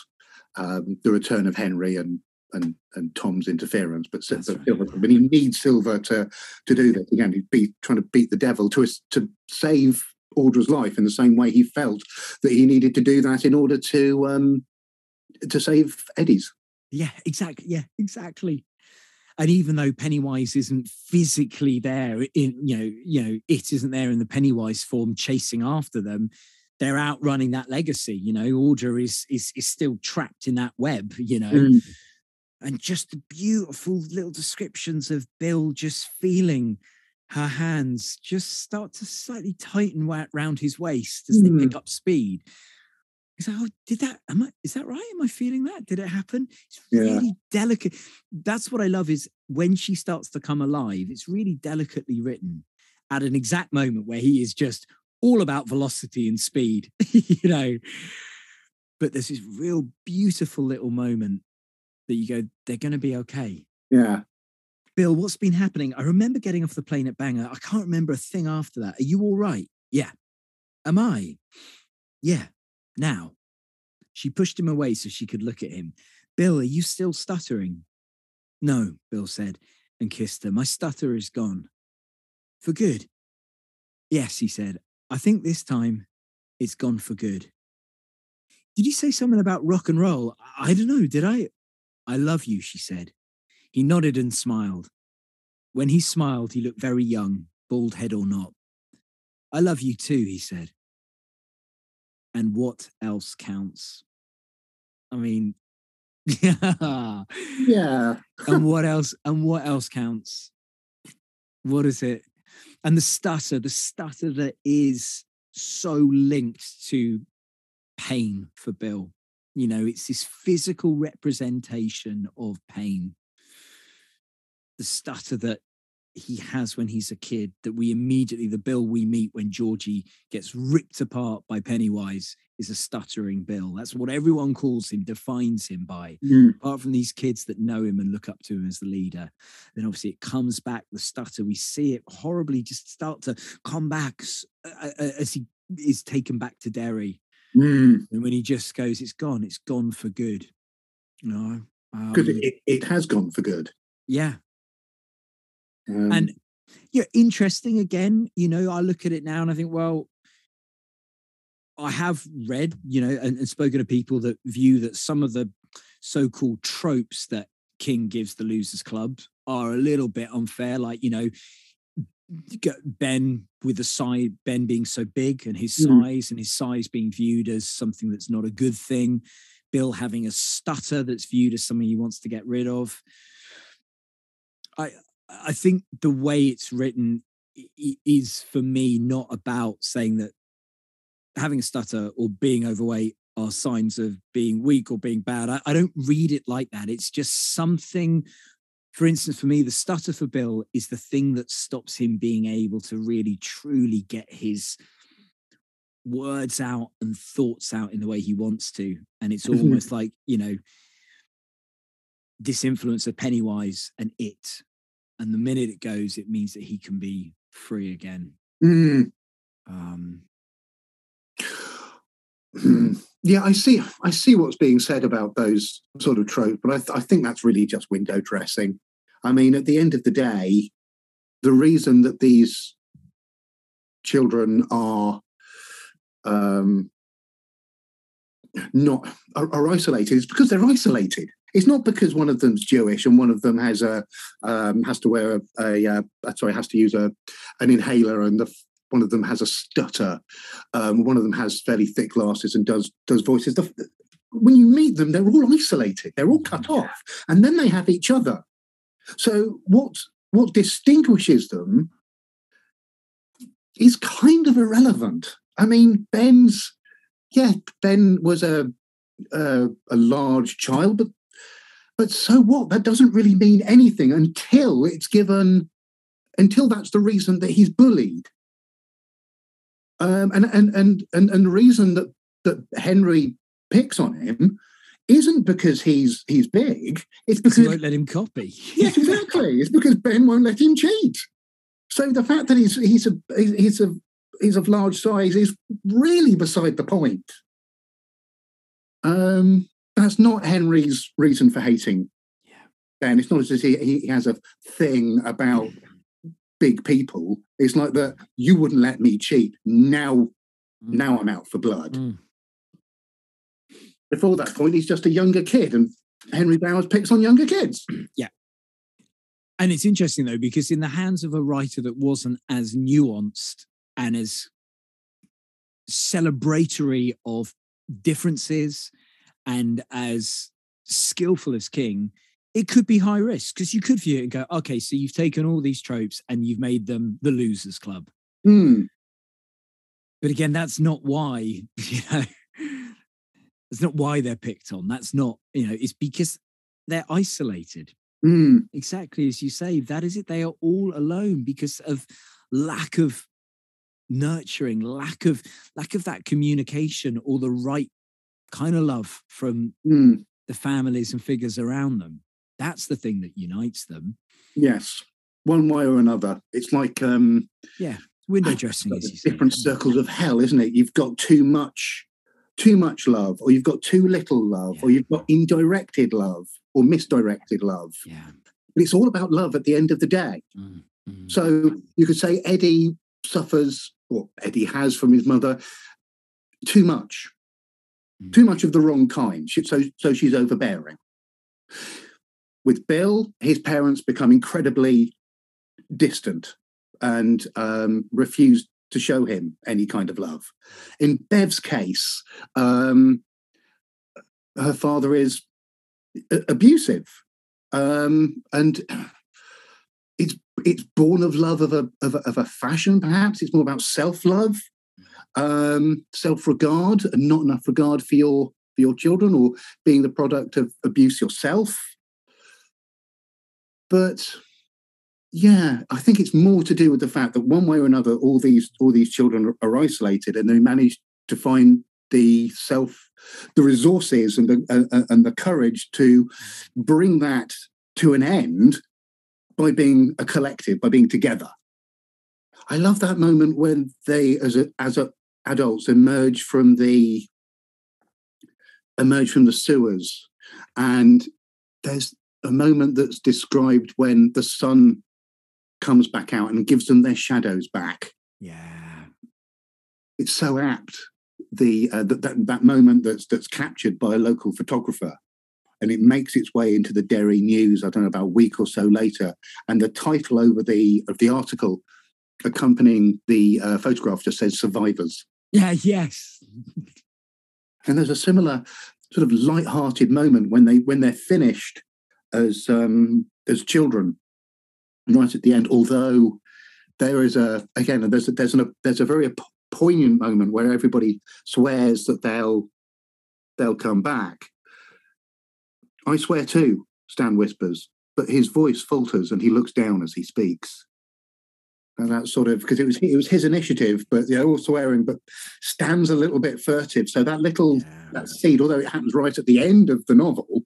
um, the return of Henry and and and Tom's interference. But Silver, right. Silver, but he needs Silver to to do this again. He'd be trying to beat the devil to to save Audra's life in the same way he felt that he needed to do that in order to um to save Eddie's. yeah, exactly. Yeah, exactly. And even though Pennywise isn't physically there in, you know, you know, it isn't there in the Pennywise form chasing after them, they're outrunning that legacy. You know, Audra is is is still trapped in that web, you know. Mm. And just the beautiful little descriptions of Bill just feeling her hands just start to slightly tighten round his waist as they pick mm. up speed. He's like, oh, did that? Am I? Is that right? Am I feeling that? Did it happen? It's Yeah. really delicate. That's what I love is when she starts to come alive. It's really delicately written at an exact moment where he is just all about velocity and speed, you know. But there's this real beautiful little moment that you go, they're going to be okay. Yeah. Bill, what's been happening? I remember getting off the plane at Bangor. I can't remember a thing after that. Are you all right? Yeah. Am I? Yeah. Now. She pushed him away so she could look at him. Bill, are you still stuttering? No, Bill said and kissed her. My stutter is gone. For good. Yes, he said. I think this time it's gone for good. Did you say something about rock and roll? I don't know. Did I? I love you, she said. He nodded and smiled. When he smiled, he looked very young, bald head or not. I love you too, he said. And what else counts? I mean, yeah. Yeah. and what else? And what else counts? What is it? And the stutter, the stutter that is so linked to pain for Bill. You know, it's this physical representation of pain. The stutter that he has when he's a kid, that we immediately, the Bill we meet when Georgie gets ripped apart by Pennywise is a stuttering Bill. That's what everyone calls him, defines him by Mm. apart from these kids that know him and look up to him as the leader. Then obviously it comes back, the stutter, we see it horribly just start to come back as he is taken back to Derry. Mm. And when he just goes, it's gone, it's gone for good. You know? Um, it, it has gone for good. yeah. Um, And yeah, interesting again, you know, I look at it now and I think, well, I have read, you know, and, and spoken to people that view that some of the so-called tropes that King gives the losers club are a little bit unfair. Like, you know, Ben with the size, Ben being so big and his Mm. size and his size being viewed as something that's not a good thing. Bill having a stutter that's viewed as something he wants to get rid of. I I think the way it's written is for me not about saying that having a stutter or being overweight are signs of being weak or being bad. I, I don't read it like that. It's just something. For instance, for me, the stutter for Bill is the thing that stops him being able to really truly get his words out and thoughts out in the way he wants to. And it's almost like, you know, this influence of Pennywise and it. And the minute it goes, it means that he can be free again. Mm. Um. Yeah, I see. I see what's being said about those sort of tropes, but I, th- I think that's really just window dressing. I mean, at the end of the day, the reason that these children are um, not are, are isolated is because they're isolated. It's not because one of them's Jewish and one of them has a um, has to wear a, a, uh sorry has to use a an inhaler and the, one of them has a stutter um, one of them has fairly thick glasses and does does voices. The, when you meet them, they're all isolated. They're all cut off, and then they have each other. So what what distinguishes them is kind of irrelevant. I mean, Ben's yeah, Ben was a a, a large child, but but so what? That doesn't really mean anything until it's given until that's the reason that he's bullied. Um, and, and and and and the reason that that Henry picks on him isn't because he's he's big. It's because he won't let him copy. yes, exactly. It's because Ben won't let him cheat. So the fact that he's he's a he's a he's of large size is really beside the point. Um, that's not Henry's reason for hating Yeah. Ben. It's not as if he, he has a thing about big people. It's like that you wouldn't let me cheat. Now, now I'm out for blood. Mm. Before that point, he's just a younger kid, and Henry Bowers picks on younger kids. Yeah. And it's interesting though, because in the hands of a writer that wasn't as nuanced and as celebratory of differences and as skillful as King, it could be high risk because you could view it and go, okay, so you've taken all these tropes and you've made them the losers club. Hmm. But again, that's not why, you know, that's not why they're picked on. That's not, you know, it's because they're isolated. Hmm. exactly as you say that is it they are all alone because of lack of nurturing lack of lack of that communication or the right kind of love from Hmm. the families and figures around them that's the thing that unites them Yes, one way or another. It's like um, yeah, window dressing different circles of hell, isn't it? You've got too much, too much love, or you've got too little love, or you've got indirected love or misdirected love. yeah But it's all about love at the end of the day. Mm, mm. So you could say Eddie suffers, or Eddie has from his mother, too much, Mm. too much of the wrong kind. She- So, so she's overbearing. With Bill, his parents become incredibly distant and um, refuse to show him any kind of love. In Bev's case, um, her father is a- abusive, um, and it's it's born of love of a of a, of a fashion. Perhaps it's more about self love, um, self regard, and not enough regard for your for your children, or being the product of abuse yourself. But yeah, I think it's more to do with the fact that one way or another, all these all these children are, isolated, and they manage to find the self, the resources, and the uh, and the courage to bring that to an end by being a collective, by being together. I love that moment when they, as a, as a, adults, emerge from the emerge from the sewers, and there's a moment that's described when the sun comes back out and gives them their shadows back. yeah It's so apt. the, uh, that, that that moment that's that's captured by a local photographer and it makes its way into the Derry News. I don't know about a week or so later, and the title over the of the article accompanying the uh, photograph just says "Survivors." Yeah. Yes. And there's a similar sort of light-hearted moment when they when they're finished as um, as children, right at the end. Although there is a again there's a, there's an, there's a very poignant moment where everybody swears that they'll they'll come back. I swear too, Stan whispers, but his voice falters and he looks down as he speaks. And that sort of because it was it was his initiative, but know, all swearing, but Stan's a little bit furtive. So that little yeah. that seed, although it happens right at the end of the novel.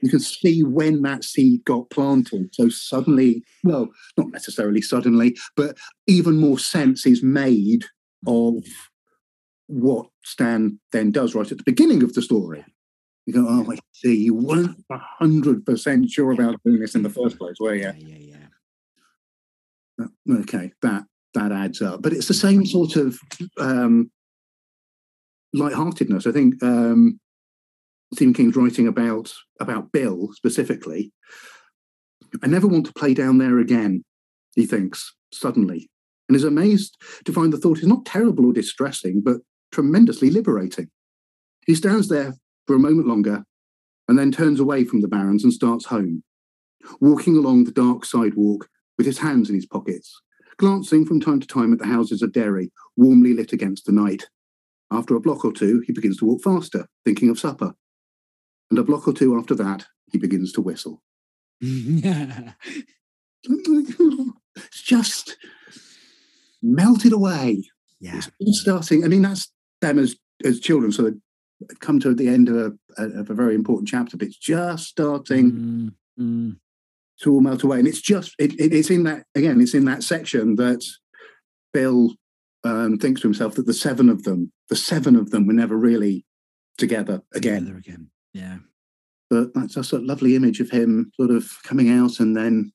You can see when that seed got planted. So suddenly, well, not necessarily suddenly, but even more sense is made of what Stan then does right at the beginning of the story. You go, oh, I see. You weren't hundred percent sure about doing this in the first place, were you? Yeah, yeah, yeah. Okay, that that adds up. But it's the same sort of um, lightheartedness. I think um, Stephen King's writing about about Bill specifically. I never want to play down there again. He thinks suddenly, and is amazed to find the thought is not terrible or distressing, but tremendously liberating. He stands there for a moment longer, and then turns away from the Barrens and starts home, walking along the dark sidewalk with his hands in his pockets, glancing from time to time at the houses of Derry, warmly lit against the night. After a block or two, he begins to walk faster, thinking of supper. And a block or two after that, he begins to whistle. it's just melted away. Yeah. It's starting. I mean, that's them as as children. So they've come to the end of a, of a very important chapter, but it's just starting mm, mm to all melt away. And it's just it, it, it's in that again, it's in that section that Bill um, thinks to himself that the seven of them, the seven of them, were never really together again. Together again, yeah. But that's just a lovely image of him sort of coming out and then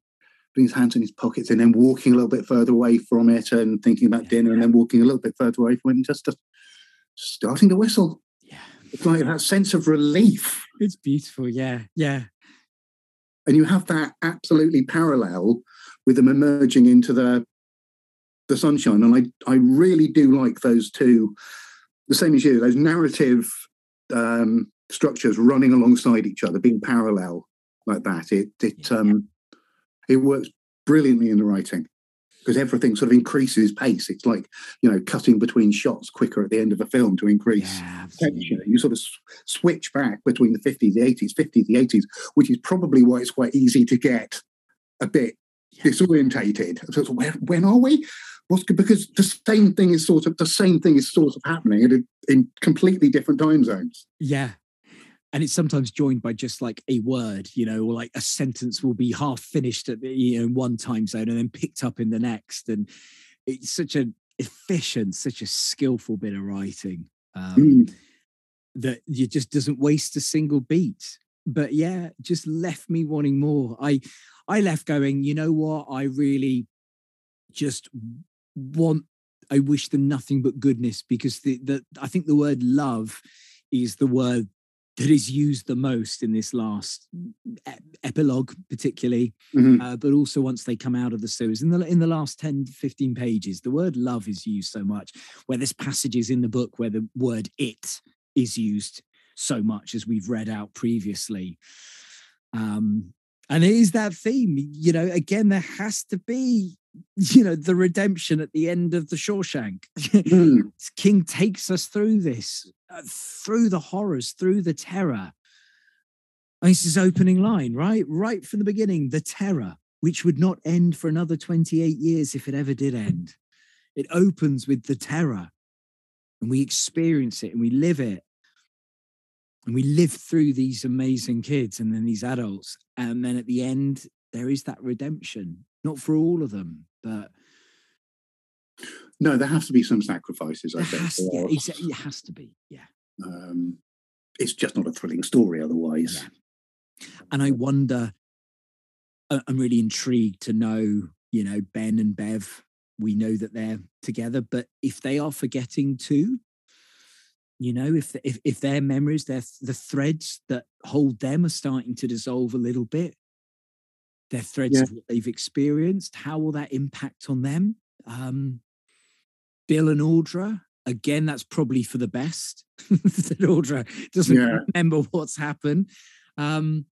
putting his hands in his pockets and then walking a little bit further away from it and thinking about yeah. dinner and then walking a little bit further away from it and just, just starting to whistle. Yeah. It's like that sense of relief. It's beautiful. Yeah. Yeah. And you have that absolutely parallel with them emerging into the the sunshine. And I, I really do like those two, the same as you, those narrative um, structures running alongside each other, being parallel like that. It it yeah. um it works brilliantly in the writing because everything sort of increases pace. It's like you know cutting between shots quicker at the end of a film to increase yeah, tension. You sort of switch back between the 50s, the 80s, 50s, the 80s, which is probably why it's quite easy to get a bit yeah. disorientated. So where, when are we? What's because the same thing is sort of the same thing is sort of happening in, in completely different time zones. Yeah, and it's sometimes joined by just like a word you know or like a sentence will be half finished at the, you know in one time zone and then picked up in the next and it's such an efficient such a skillful bit of writing um, mm. that you just doesn't waste a single beat. But yeah just left me wanting more. I i left going you know what? I really just want i wish them nothing but goodness because the, the i think the word love is the word that is used the most in this last epilogue particularly mm-hmm. uh, but also once they come out of the sewers in the in the last 10 15 pages the word love is used so much where there's passages in the book where the word it is used so much as we've read out previously um and it is that theme you know again there has to be you know the redemption at the end of the Shawshank. Mm. King takes us through this, uh, through the horrors, through the terror. And this is opening line, right? Right from the beginning, the terror, which would not end for another 28 years if it ever did end. It opens with the terror, and we experience it and we live it. And we live through these amazing kids and then these adults. And then at the end, there is that redemption not for all of them, but no, there has to be some sacrifices. I think yeah, it has to be. Yeah, um, it's just not a thrilling story otherwise. Yeah. And I wonder. I'm really intrigued to know, you know, Ben and Bev. We know that they're together, but if they are forgetting too, you know if if, if their memories their the threads that hold them are starting to dissolve a little bit their threads Yeah. of what they've experienced how will that impact on them um bill and audra again that's probably for the best that audra doesn't Yeah. remember what's happened um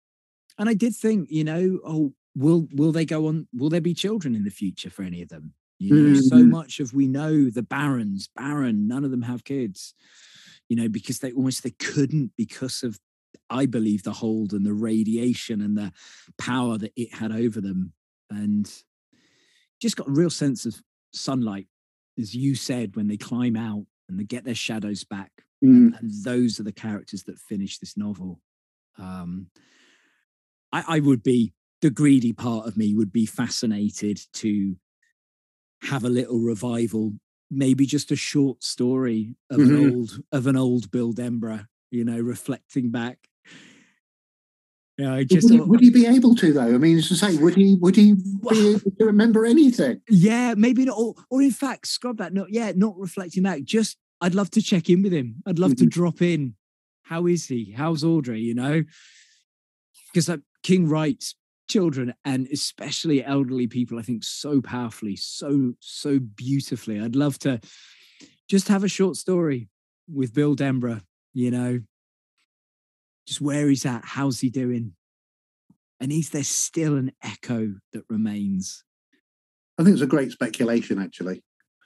and i did think you know oh will will they go on will there be children in the future for any of them you know so Mhm. much of we know the barons barren none of them have kids you know because they almost they couldn't because of i believe the hold and the radiation and the power that it had over them and just got a real sense of sunlight as you said when they climb out and they get their shadows back Mm. and those are the characters that finish this novel. Um, I, I would be the greedy part of me would be fascinated to have a little revival, maybe just a short story of Mhm. an old of an old Bill Denbrough, you know, reflecting back. Yeah, I just would, he, would he be able to though? I mean, as I say, would he would he be able to remember anything? Yeah, maybe not. Or, or in fact, scrub that. Not yeah, not reflecting back. Just I'd love to check in with him. I'd love to Mhm. drop in. How is he? How's Audra? You know, because uh, King writes children and especially elderly people. I think so powerfully, so so beautifully. I'd love to just have a short story with Bill Denbrough. You know, just where he's at. How's he doing? And is there still an echo that remains? I think it's a great speculation, actually.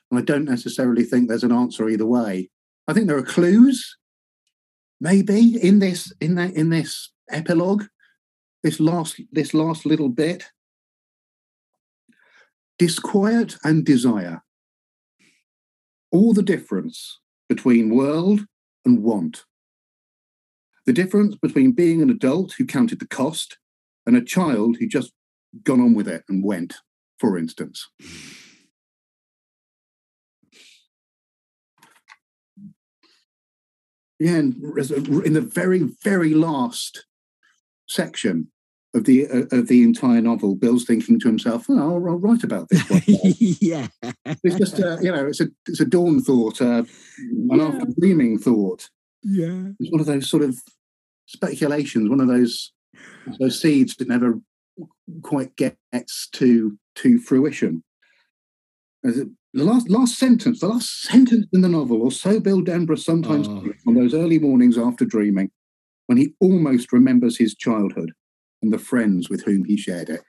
And I don't necessarily think there's an answer either way. I think there are clues, maybe in this in that in this epilogue, this last this last little bit. Disquiet and desire. All the difference between world and want. The difference between being an adult who counted the cost and a child who just gone on with it and went, for instance. Yeah, and in the very, very last section of the uh, of the entire novel, Bill's thinking to himself, "Oh, I'll, I'll write about this." one yeah. it's just, uh, you know, it's a it's a dawn thought, uh, an Yeah. after dreaming thought. Yeah. It's one of those sort of speculations, one of those those seeds that never quite gets to to fruition. It, the last last sentence, the last sentence in the novel, or so Bill Denbrough sometimes Oh. on those early mornings after dreaming, when he almost remembers his childhood and the friends with whom he shared it.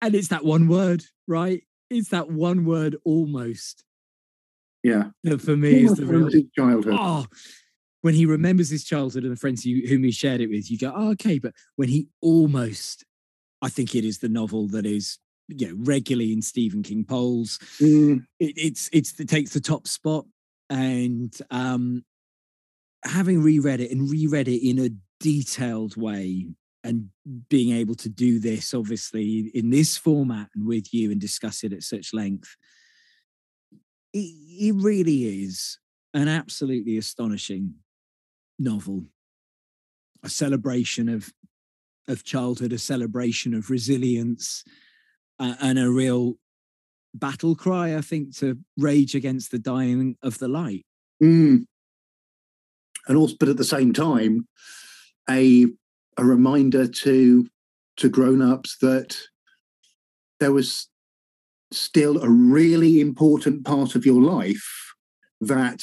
And it's that one word, right? It's that one word almost Yeah, that for me is the real. childhood. Oh, when he remembers his childhood and the friends you, whom he shared it with, you go, oh, okay. But when he almost, I think it is the novel that is, you know, regularly in Stephen King polls. Mm, It, it's it's it takes the top spot, and um, having reread it and reread it in a detailed way and being able to do this obviously in this format and with you and discuss it at such length it, really is an absolutely astonishing novel a celebration of of childhood a celebration of resilience uh, and a real battle cry i think to rage against the dying of the light mm. And also, but at the same time, a a reminder to to grown-ups that there was still a really important part of your life that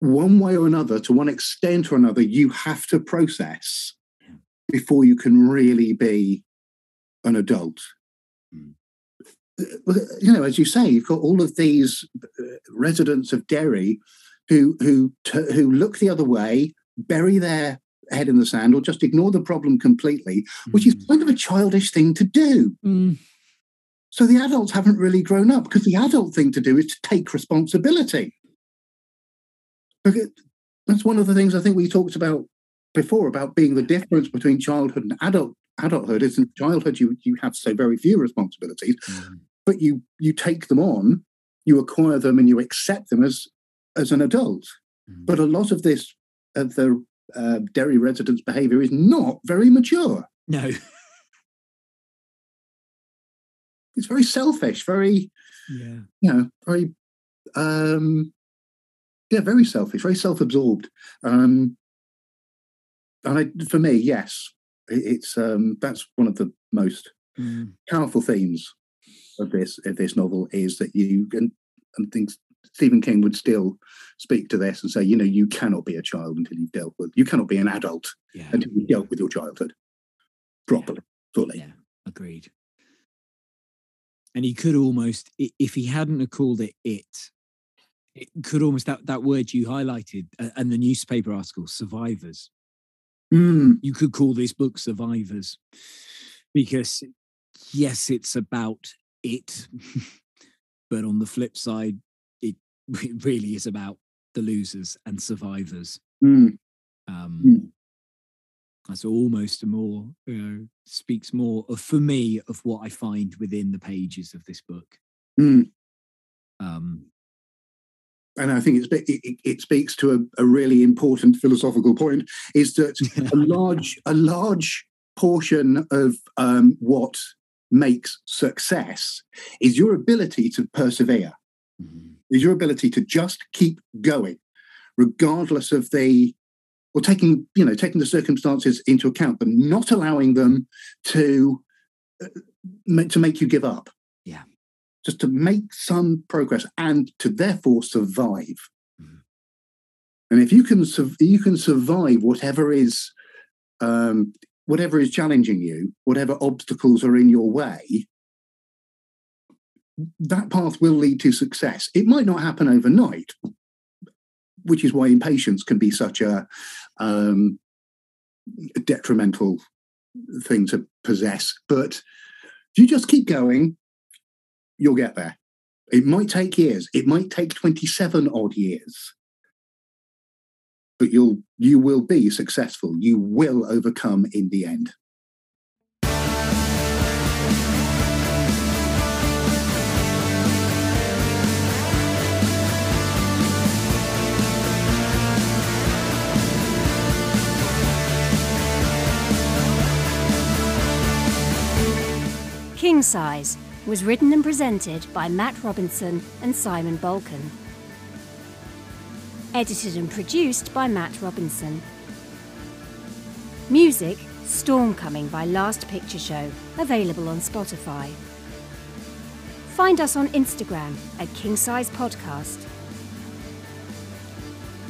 one way or another to one extent or another you have to process before you can really be an adult Mm. You know as you say you've got all of these uh, residents of derry who who who look the other way bury their head in the sand or just ignore the problem completely which is kind of a childish thing to do Mm. So the adults haven't really grown up because the adult thing to do is to take responsibility. Look that's one of the things I think we talked about before about being the difference between childhood and adult adulthood. Is in childhood you you have so very few responsibilities, Mm. but you you take them on, you acquire them, and you accept them as as an adult. Mm. But a lot of this of the uh, Derry residents' behaviour is not very mature. no It's very selfish, very yeah you know, very um yeah, very selfish, very self-absorbed. Um, and I, for me, yes, it, it's um, that's one of the most Mm. powerful themes of this of this novel is that you and and things Stephen King would still speak to this and say, you know, you cannot be a child until you've dealt with you cannot be an adult Yeah. until you've dealt with your childhood properly, fully. Yeah. Agreed. And he could almost, if he hadn't called it it, it could almost that that word you highlighted uh, and the newspaper article, survivors. Mm, You could call this book survivors, because yes, it's about it, but on the flip side, it, it really is about the losers and survivors. mm, Um, Mm. That's almost a more, you know, speaks more of for me of what I find within the pages of this book. mm. Um, And I think it's, it, it, it speaks to a, a really important philosophical point: is that a large a large portion of um, what makes success is your ability to persevere. mhm, is your ability to just keep going, regardless of the or taking you know taking the circumstances into account, but not allowing them to uh, to make you give up. Yeah. just to make some progress and to therefore survive. Mhm. And if you can you can survive whatever is um, whatever is challenging you, whatever obstacles are in your way, that path will lead to success. It might not happen overnight, which is why impatience can be such a um, detrimental thing to possess. But if you just keep going, you'll get there. It might take years. It might take 27 odd years. But you'll you will be successful. You will overcome in the end. King Size was written and presented by Matt Robinson and Simon Balkan. Edited and produced by Matt Robinson. Music Storm Coming by Last Picture Show, available on Spotify. Find us on Instagram at King Size Podcast.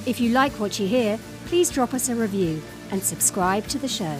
If you like what you hear, please drop us a review and subscribe to the show.